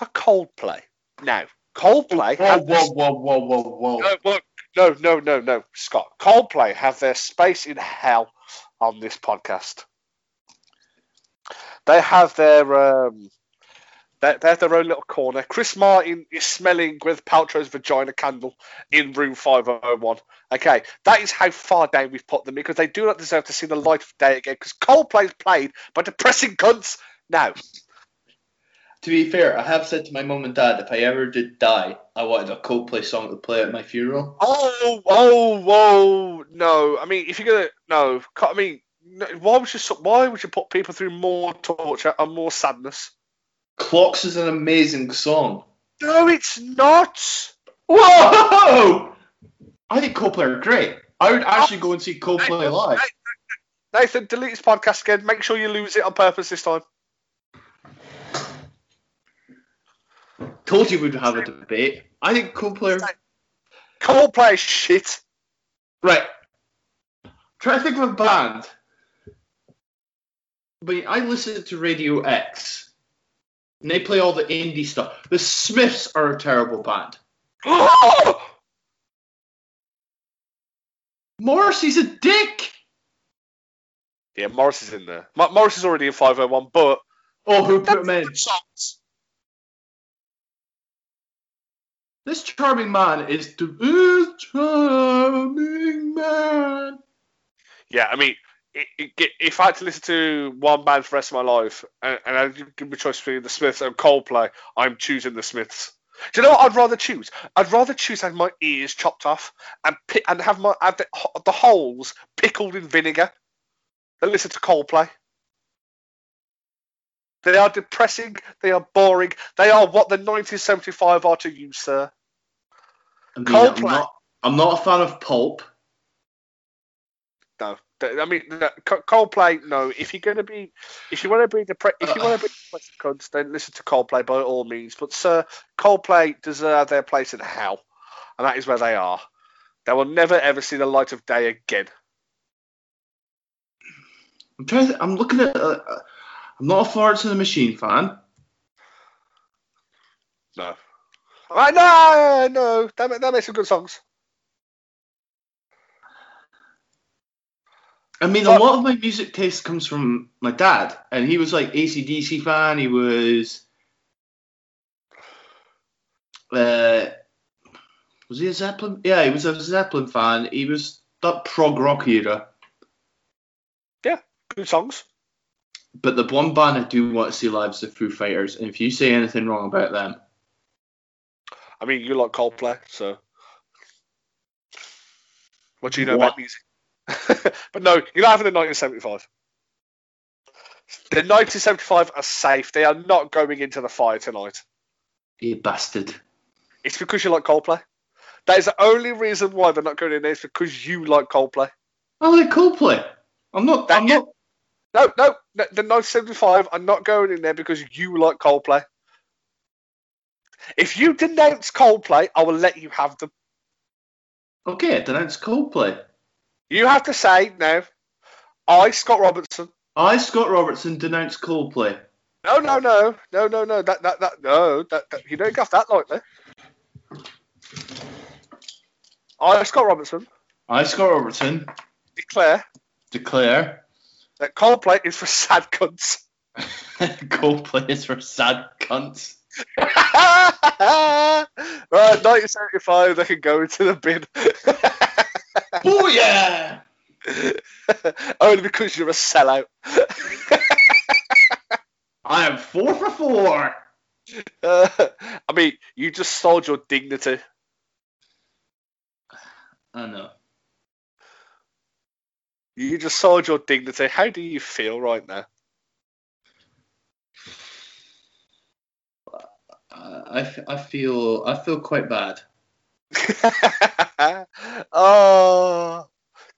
are Coldplay. Now, Coldplay. Whoa, have whoa, whoa, whoa, whoa, whoa. No, no, no, no, no, Scott. Coldplay have their space in hell on this podcast. They have their um, they, they have their own little corner. Chris Martin is smelling Gwyneth Paltrow's vagina candle in room 501. Okay, that is how far down we've put them because they do not deserve to see the light of day again because Coldplay is played by depressing cunts. Now, To be fair, I have said to my mum and dad if I ever did die, I wanted a Coldplay song to play at my funeral. Oh, oh, whoa, no. I mean, if you're gonna, no. I mean, why would you, why would you put people through more torture and more sadness? Clocks is an amazing song. No, it's not. Whoa! I think Coldplay are great. I would actually go and see Coldplay live. Nathan, delete this podcast again. Make sure you lose it on purpose this time. Told you we'd have a debate. I think Coldplay are... Coldplay shit. Right. Try to think of a band. But I listen to Radio X. And they play all the indie stuff. The Smiths are a terrible band. [GASPS] Morrissey's a dick! yeah, Morris is in there. Morris is already in 501, but Oh, who put him in? songs. This charming man is the this charming man. Yeah, I mean, if I had to listen to one band for the rest of my life, and, I give me a choice between the Smiths and Coldplay, I'm choosing the Smiths. Do you know what I'd rather choose? I'd rather choose have my ears chopped off and and have my have the, the holes pickled in vinegar than listen to Coldplay. They are depressing. They are boring. They are what the 1975 are to you, sir. I mean, I'm Coldplay. not, I'm not a fan of Pulp. No, I mean Coldplay. No, if you're to be, if you want to be depre- if you want to be depressed cunts, then listen to Coldplay by all means. But sir, Coldplay deserve their place in hell, and that is where they are. They will never ever see the light of day again. I'm trying. To, I'm looking at. Uh, uh, I'm not a Florence and the Machine fan. No. I know, no, that ma- that makes some good songs. I mean, a lot of my music taste comes from my dad, and he was like ACDC fan. He was. Uh, was he a Zeppelin? Yeah, he was a Zeppelin fan. He was that prog rock era. Yeah, good songs. But the one band I do want to see live is the Foo Fighters, and if you say anything wrong about them, I mean, you like Coldplay, so what do you know What? about music? [LAUGHS] but no, you're not having the 1975. The 1975 are safe. They are not going into the fire tonight. you bastard. It's because you like Coldplay. That is the only reason why they're not going in there. It's because you like Coldplay. I like Coldplay. I'm not. That- I'm not. No, no, no, the 1975 are not going in there because you like Coldplay. If you denounce Coldplay, I will let you have them. Okay, denounce Coldplay. You have to say now, I, Scott Robertson. I, Scott Robertson, denounce Coldplay. No, no, no, no, no, no. That, that, that, no. That, that you don't get that lightly. I, Scott Robertson, I, Scott Robertson, declare declare that Coldplay is for sad cunts. [LAUGHS] Coldplay is for sad cunts. [LAUGHS] right, 1975, they can go into the bin. [LAUGHS] Oh yeah! Only because you're a sellout. I am four for four. Uh, I mean, you just sold your dignity. I know. You just sold your dignity. How do you feel right now? I, I feel I feel quite bad. [LAUGHS] oh,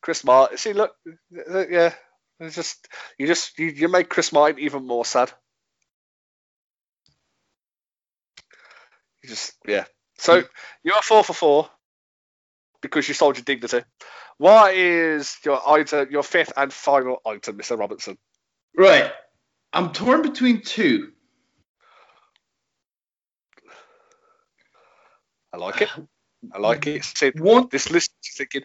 Chris Martin. See, look, yeah, it's just you just you, you make Chris Martin even more sad. You just yeah. So you're four for four because you sold your dignity. What is your item, your fifth and final item, Mr. Robertson? Right. I'm torn between two. I like it. I like it. One this list is thinking,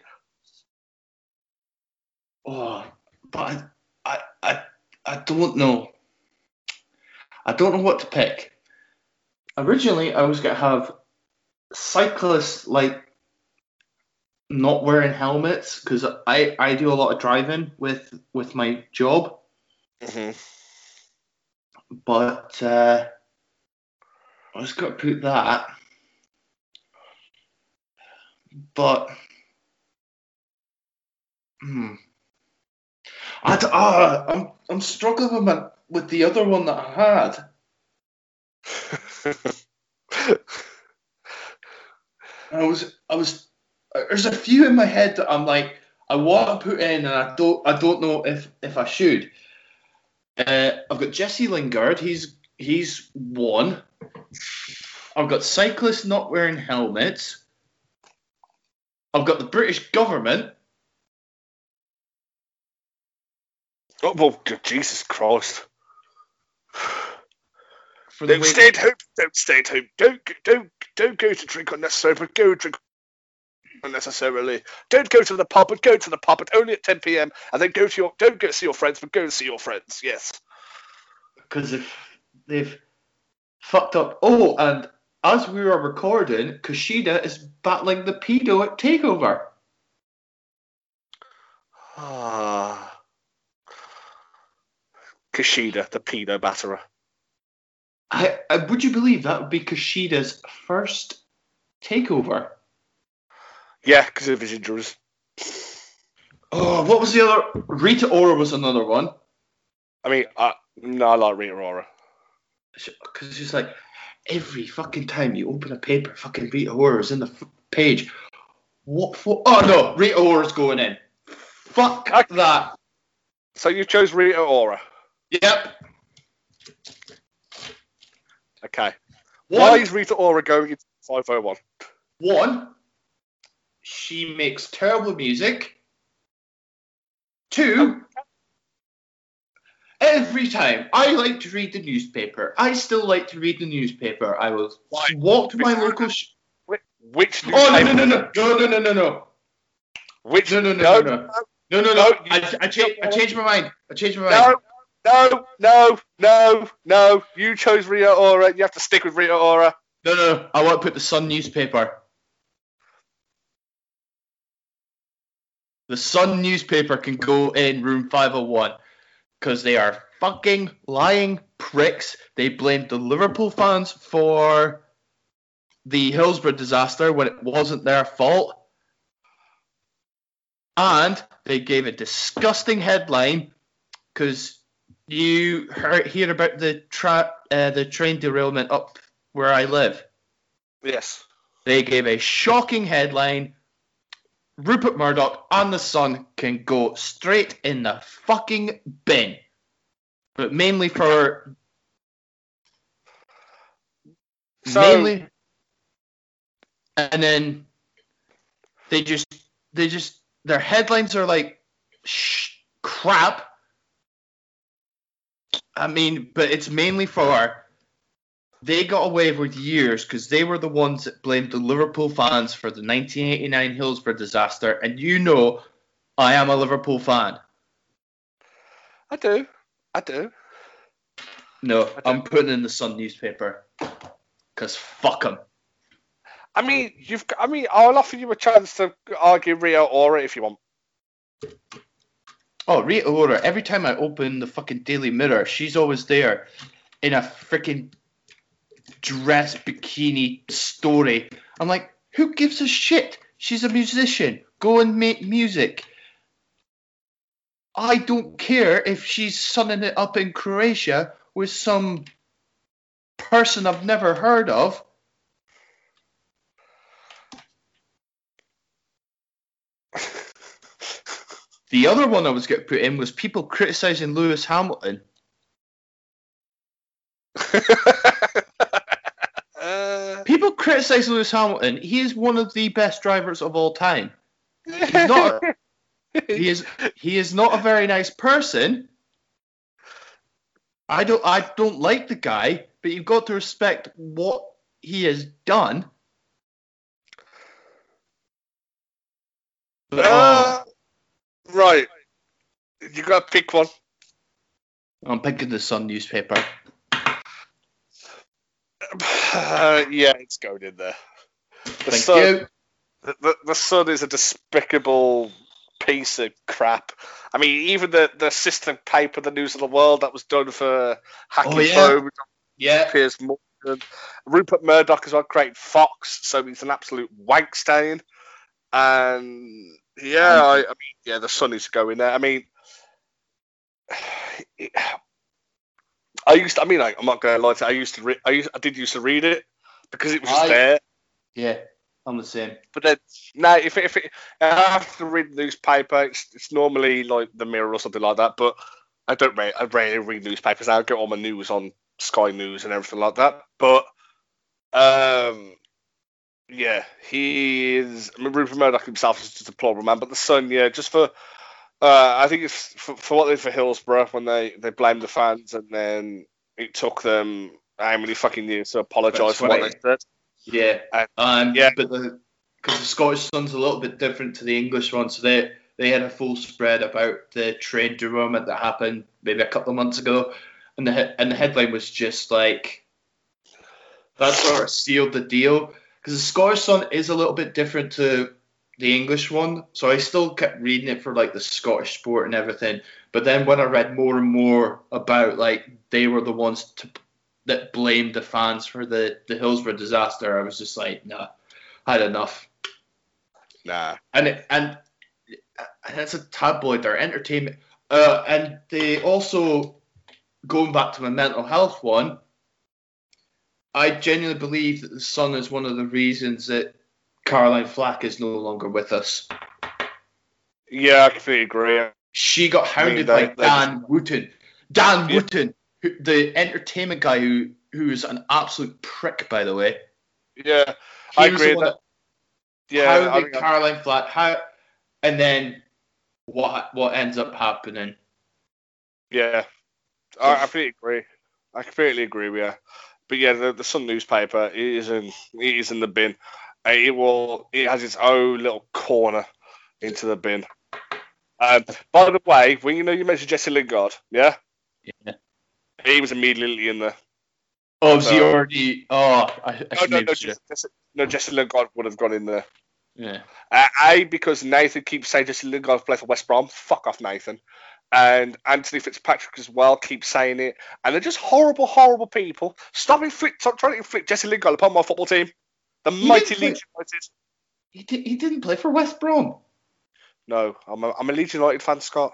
Oh, but I, I, I, I don't know. I don't know what to pick. Originally, I was gonna have cyclists like not wearing helmets because I, I do a lot of driving with with my job, but uh, I was gonna put that. But hmm. I d- ah, I'm I'm struggling with my, with the other one that I had. [LAUGHS] I was I was there's a few in my head that I'm like I want to put in and I don't I don't know if if I should. Uh, I've got Jesse Lingard. He's he's one. I've got cyclists not wearing helmets. I've got the British government. oh, well, Jesus Christ. For the Don't way- stay at home. Don't stay at home. Don't don't don't go to drink unnecessarily, but go drink unnecessarily. Don't go to the pub, but go to the pub, but only at 10 p.m. And then go to your don't go see your friends, but go and see your friends. Yes. because if they've fucked up. Oh, and as we were recording, Kushida is battling the pedo at Takeover. Ah. [SIGHS] Kushida, the pedo batterer. I, I would you believe that would be Kushida's first Takeover? Yeah, because of his injuries. Oh, what was the other? Rita Ora was another one. I mean, I, no, I like Rita Ora. Because it's just like every fucking time you open a paper, fucking Rita Ora is in the f- page. What for? Oh no, Rita Ora's going in. Fuck Okay. that. So you chose Rita Ora. Yep. Okay. One, Why is Rita Ora going into 501? One, she makes terrible music. Two, oh. every time I like to read the newspaper, I still like to read the newspaper. I will Why? walk to my local. Sh- Whi- Which oh no newspaper? no no no no no no no no Which no no no no, no no no no! No, I I, cha- I changed my mind. I changed my mind. no, no, no, no, no. You chose Rita Ora. You have to stick with Rita Ora. No no no! I want to put the Sun newspaper. The Sun newspaper can go in room 501. because they are fucking lying pricks. They blamed the Liverpool fans for the Hillsborough disaster when it wasn't their fault. And they gave a disgusting headline because you heard hear about the tra- uh, the train derailment up where I live. Yes. They gave a shocking headline. Rupert Murdoch and the Sun can go straight in the fucking bin. But mainly for So mainly and then they just they just their headlines are like sh- crap i mean but it's mainly for they got away with years because they were the ones that blamed the liverpool fans for the 1989 hillsborough disaster and you know i am a liverpool fan I do. I do. no i'm putting in the sun newspaper because fuck them I mean, you've. I mean, I'll offer you a chance to argue Rio Ora if you want. Oh, Rita Ora, every time I open the fucking Daily Mirror, she's always there in a freaking dress bikini story. I'm like, who gives a shit? She's a musician. Go and make music. I don't care if she's sunning it up in Croatia with some person I've never heard of. The other one I was to put in was people criticizing Lewis Hamilton. [LAUGHS] People criticize Lewis Hamilton. He is one of the best drivers of all time. He's not. [LAUGHS] he is. He is not a very nice person. I don't. I don't like the guy, but you've got to respect what he has done. But, Uh, right. You got to pick one. I'm picking the Sun newspaper. Uh, [SIGHS] yeah, it's going in there. The Thank sun, you. The, the, the sun is a despicable piece of crap. I mean, even the, the system paper, the News of the World, that was done for hacking Oh, yeah. phones, Yeah. Piers Morgan. Rupert Murdoch as well created Fox, so he's an absolute wank stain. And yeah, I, I mean, yeah, the sun is going there. I mean, [SIGHS] I used, to, I mean, I, I'm not going to lie to you, I used to, re- I used, I did used to read it because it was just I- there. Yeah. I'm the same. But then now, if it, if it, I have to read the newspaper, it's, it's normally like the Mirror or something like that. But I don't read, I rarely read newspapers. I get all my news on Sky News and everything like that. But um, yeah, he is. I mean, Rupert Murdoch himself is just a deplorable man. But the Sun, yeah, just for. Uh, I think it's for, for what they did for Hillsborough when they, they blamed the fans and then it took them how many fucking years to apologise for what they said. Yeah. Uh, Um, yeah. But the because the Scottish Sun's a little bit different to the English one, so they they had a full spread about the trade derailment that happened maybe a couple of months ago, and the and the headline was just like that sort of sealed the deal because the Scottish Sun is a little bit different to the English one, so I still kept reading it for like the Scottish sport and everything. But then when I read more and more about like they were the ones to that blamed the fans for the the Hillsborough disaster, I was just like, nah, I had enough. Nah. And it, and and it's a tabloid, they're entertainment. Uh, and they also going back to my mental health one. I genuinely believe that the Sun is one of the reasons that Caroline Flack is no longer with us. Yeah, I completely agree. She got I mean, hounded they- by Dan Wootton. Dan Yeah. Wootton, who, the entertainment guy who who's an absolute prick, by the way. Yeah, He I agree that- yeah. I mean, Caroline Flack. How, and then what what ends up happening? yeah, I, I completely agree. I completely agree with you. But yeah, the, the Sun newspaper is in it is in the bin. Uh, It will. It has its own little corner into the bin. Um, by the way, when you know you mentioned Jesse Lingard, yeah, Yeah. he was immediately in there. Oh, was he already? Oh, I, I No, no, no, Jesse, Jesse, no, Jesse Lingard would have gone in there. Yeah. Uh, a because Nathan keeps saying Jesse Lingard play for West Brom. Fuck off, Nathan. And Anthony Fitzpatrick as well keeps saying it. And they're just horrible, horrible people. Stop, inflict, stop trying to inflict Jesse Lingard upon my football team. The He mighty Leeds United. He, di- he didn't play for West Brom. No, I'm a, I'm a Leeds United fan, Scott.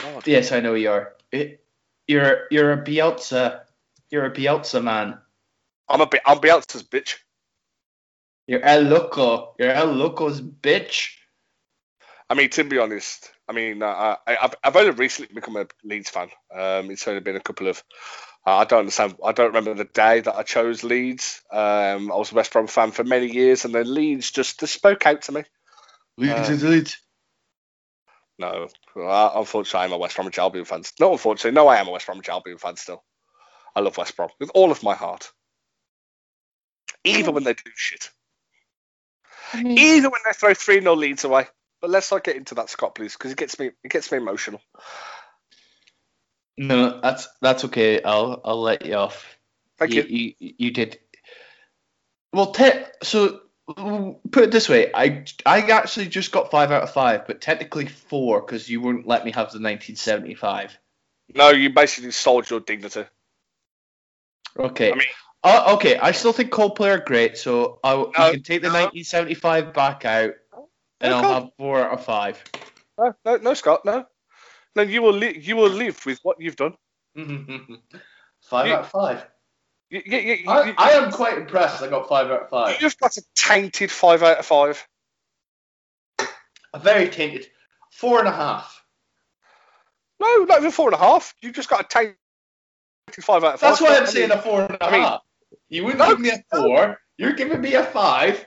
God. Yes, I know you are. It, you're you're a Bielsa. You're a Bielsa man. I'm a. I'm Bielsa's bitch. You're El Loco. You're El Loco's bitch. I mean, to be honest, I mean, uh, I, I've, I've only recently become a Leeds fan. Um, it's only been a couple of. Uh, I don't understand. I don't remember the day that I chose Leeds. Um, I was a West Brom fan for many years, and then Leeds just, just spoke out to me. Leeds Uh, is Leeds. No, uh, unfortunately, I'm a West Bromwich Albion fan. No, unfortunately, no, I am a West Bromwich Albion fan still. I love West Brom with all of my heart, even when they do shit, even when they throw three 0 leads away. But let's not get into that, Scott, please, because it gets me it gets me emotional. No, that's that's okay. I'll I'll let you off. Thank you. You, you, you did. Well, te- so put it this way, I I actually just got five out of five, but technically four because you wouldn't let me have the 1975. No, you basically sold your dignity. Okay. I mean- uh, okay, I still think Coldplay are great, so I No, you can take the no. 1975 back out, and Okay. I'll have four out of five. No, no, no, Scott, no. No, you will li- you will live with what you've done. [LAUGHS] five You- out of five. You, you, I, I am quite impressed. I got five out of five. you've got a tainted five out of five. A very tainted four and a half. No, not even four and a half. You've just got a tainted five out of five. That's why I'm saying a four and a I mean- half. You wouldn't No, give me a four. You're giving me a five.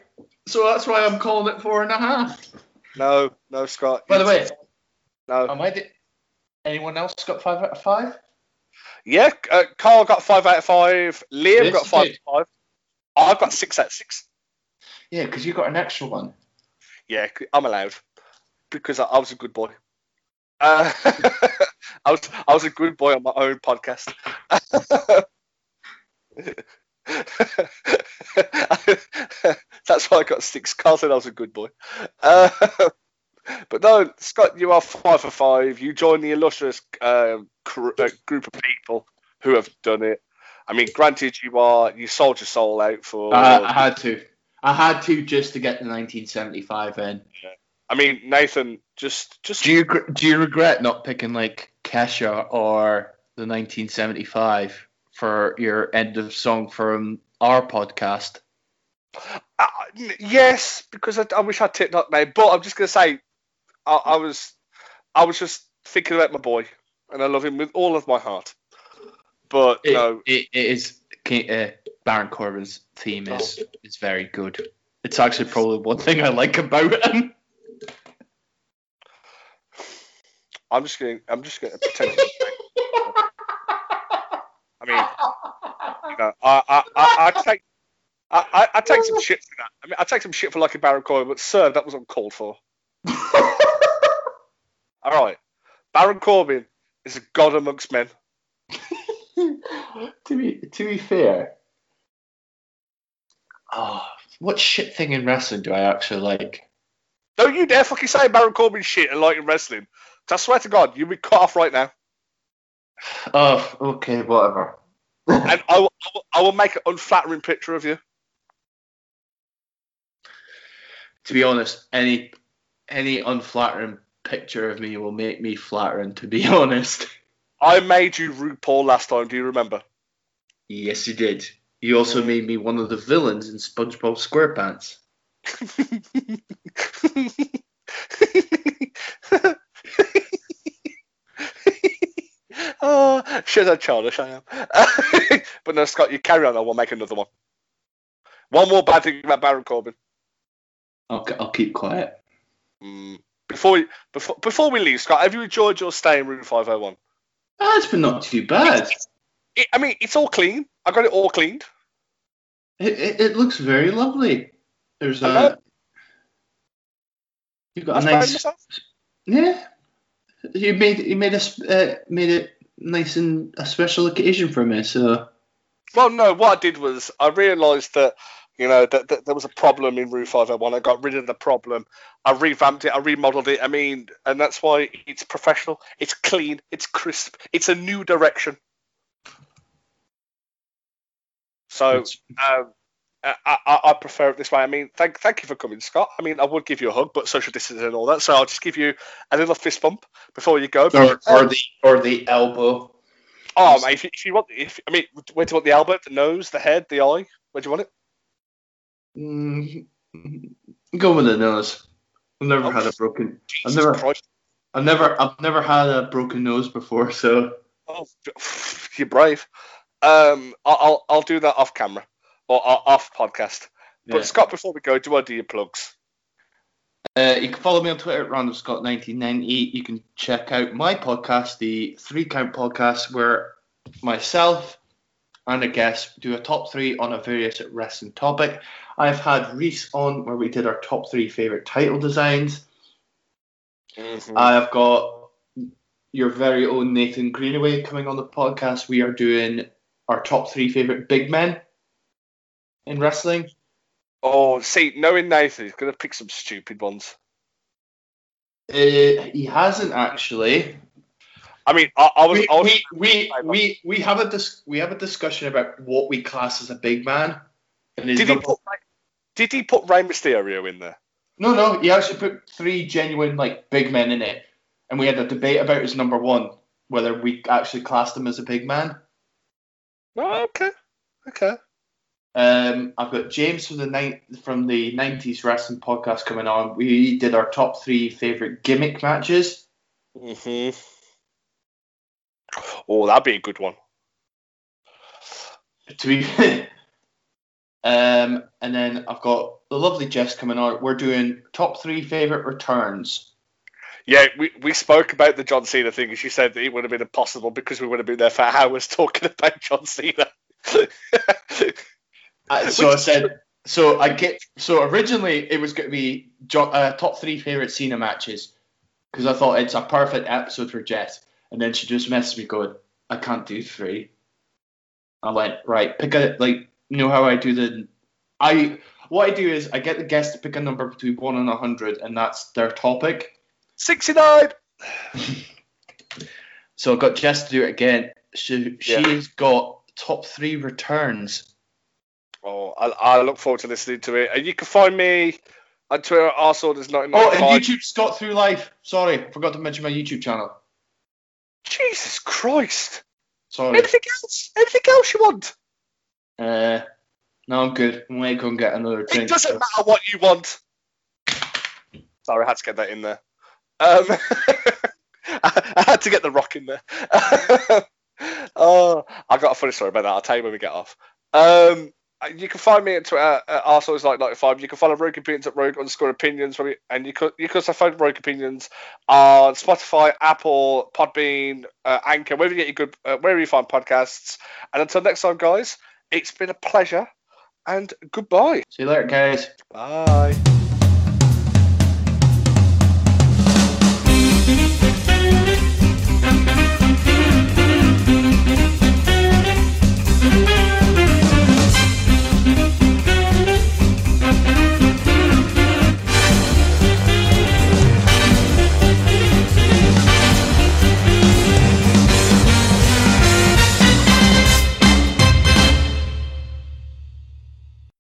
So that's why I'm calling it four and a half. No, no, Scott. By the way, no. am I? Di- anyone else got five out of five? Yeah, uh, Carl got five out of five. Liam Yes, got five did. out of five. I've got six out of six. Yeah, because you got an extra one. Yeah, I'm allowed because I, I was a good boy. Uh, [LAUGHS] I was I was a good boy on my own podcast. [LAUGHS] That's why I got six. Carl said I was a good boy. Uh, [LAUGHS] but no, Scott, you are five for five. You join the illustrious um, cr- uh, group of people who have done it. I mean, granted, you are you sold your soul out for. Uh, I had to. I had to just to get the 1975 in. I mean, Nathan, just just Do you do you regret not picking like Kesha or the 1975 for your end of song from our podcast? Uh, yes, because I, I wish I'd tipped that name, but I'm just gonna say, I, I was, I was just thinking about my boy, and I love him with all of my heart. But It, no, it, it is uh, Baron Corbin's theme is is very good. It's actually probably one thing I like about him. I'm just gonna, I'm just gonna pretend. I mean, you know, I, I, I, I take, I, I, I take some shit for that. I mean, I take some shit for liking Baron Corbin, but sir, that was uncalled for. [LAUGHS] All right, Baron Corbin is a god amongst men. [LAUGHS] to be to be fair, oh, what shit thing in wrestling do I actually like? Don't you dare fucking say Baron Corbin shit and like in wrestling. I swear to God, you'll be cut off right now. [SIGHS] Oh, okay, whatever. [LAUGHS] And I will, I will, I will make an unflattering picture of you. to be honest, any any unflattering picture of me will make me flattering. To be [LAUGHS] honest. I made you RuPaul last time, do you remember? Yes, you did. You also Yeah. made me one of the villains in SpongeBob SquarePants. oh, [LAUGHS] shit, how childish I am. [LAUGHS] but no, Scott, you carry on, I will make another one. One more bad thing about Baron Corbin. I'll, I'll keep quiet. Mm. Before we before before we leave, Scott, have you enjoyed your stay in room 501? Ah, it's been not too bad. It, I mean, it's all clean. I got it all cleaned. It, it, it looks very lovely. There's a. I got a sprayed nice. Yeah. You made you made us uh, made it nice and a special occasion for me. So Well, no, what I did was I realised that You know, that th- there was a problem in Route 501. I got rid of the problem. I revamped it. I remodeled it. I mean, and that's why it's professional. It's clean. It's crisp. It's a new direction. So um, I, I, I, prefer it this way. I mean, thank thank you for coming, Scott. I mean, I would give you a hug, but social distancing and all that. So I'll just give you a little fist bump before you go. Or, or the or the elbow. Oh, mate, if, if you want, if I mean, where do you want the elbow, the nose, the head, the eye? Where do you want it? Mm, go with the nose. I've never oh, had a broken. Jesus I've never. Christ. I've never. I've never had a broken nose before, so. Oh, you're brave. Um, I'll I'll do that off camera or off podcast. But yeah. Scott, before we go, do I do your plugs? Uh, you can follow me on Twitter at randomscott1990. You can check out my podcast, the Three Count Podcast, where myself and a guest do a top three on a various wrestling topic. I've had Reese on where we did our top three favorite title designs. Mm-hmm. I've got your very own Nathan Greenaway coming on the podcast. We are doing our top three favorite big men in wrestling. Oh, see, knowing Nathan, he's going to pick some stupid ones. Uh, he hasn't actually. I mean, I, I was. We, I was we, we, we, we have a dis- we have a discussion about what we class as a big man. did he put Did he put Rey Mysterio in there? No, no. He actually put three genuine like big men in it, and we had a debate about his number one whether we actually classed him as a big man. Oh, okay, okay. Um, I've got James from the ni- from the '90s wrestling podcast coming on. We did our top three favorite gimmick matches. hmm Oh, that'd be a good one. To be, [LAUGHS] um, and then I've got the lovely Jess coming on. We're doing top three favorite returns. Yeah, we, we spoke about the John Cena thing, and she said that it would have been impossible because we would have been there for [LAUGHS] hours talking about John Cena. [LAUGHS] uh, so I said, so I get, so originally it was going to be uh, top three favorite Cena matches because I thought it's a perfect episode for Jess, and then she just messaged me going, I can't do three. I went right, pick a like, you know how I do the, I what I do is I get the guest to pick a number between one and a hundred, and that's their topic. 69. [LAUGHS] so I got Jess to do it again. She, she's got top three returns. Oh, I, I look forward to listening to it. And you can find me on Twitter, also there's not. Oh, and YouTube Scott Through Life. Sorry, forgot to mention my YouTube channel. Jesus Christ. Sorry. Anything else? Anything else you want? Uh, no, I'm good. I'm going to go and get another drink. It doesn't matter what you want. Sorry, I had to get that in there. Um, [LAUGHS] I, had to get the rock in there. [LAUGHS] oh, I got a funny story about that. I'll tell you when we get off. Um, you can find me at Twitter at Arsenal like 95. You can follow Rogue Opinions at Rogue underscore Opinions. And you could you can also find Rogue Opinions on Spotify, Apple, Podbean, uh, Anchor, wherever you get your good, uh, wherever you find podcasts. And until next time, guys, it's been a pleasure and goodbye. See you later, guys. Bye.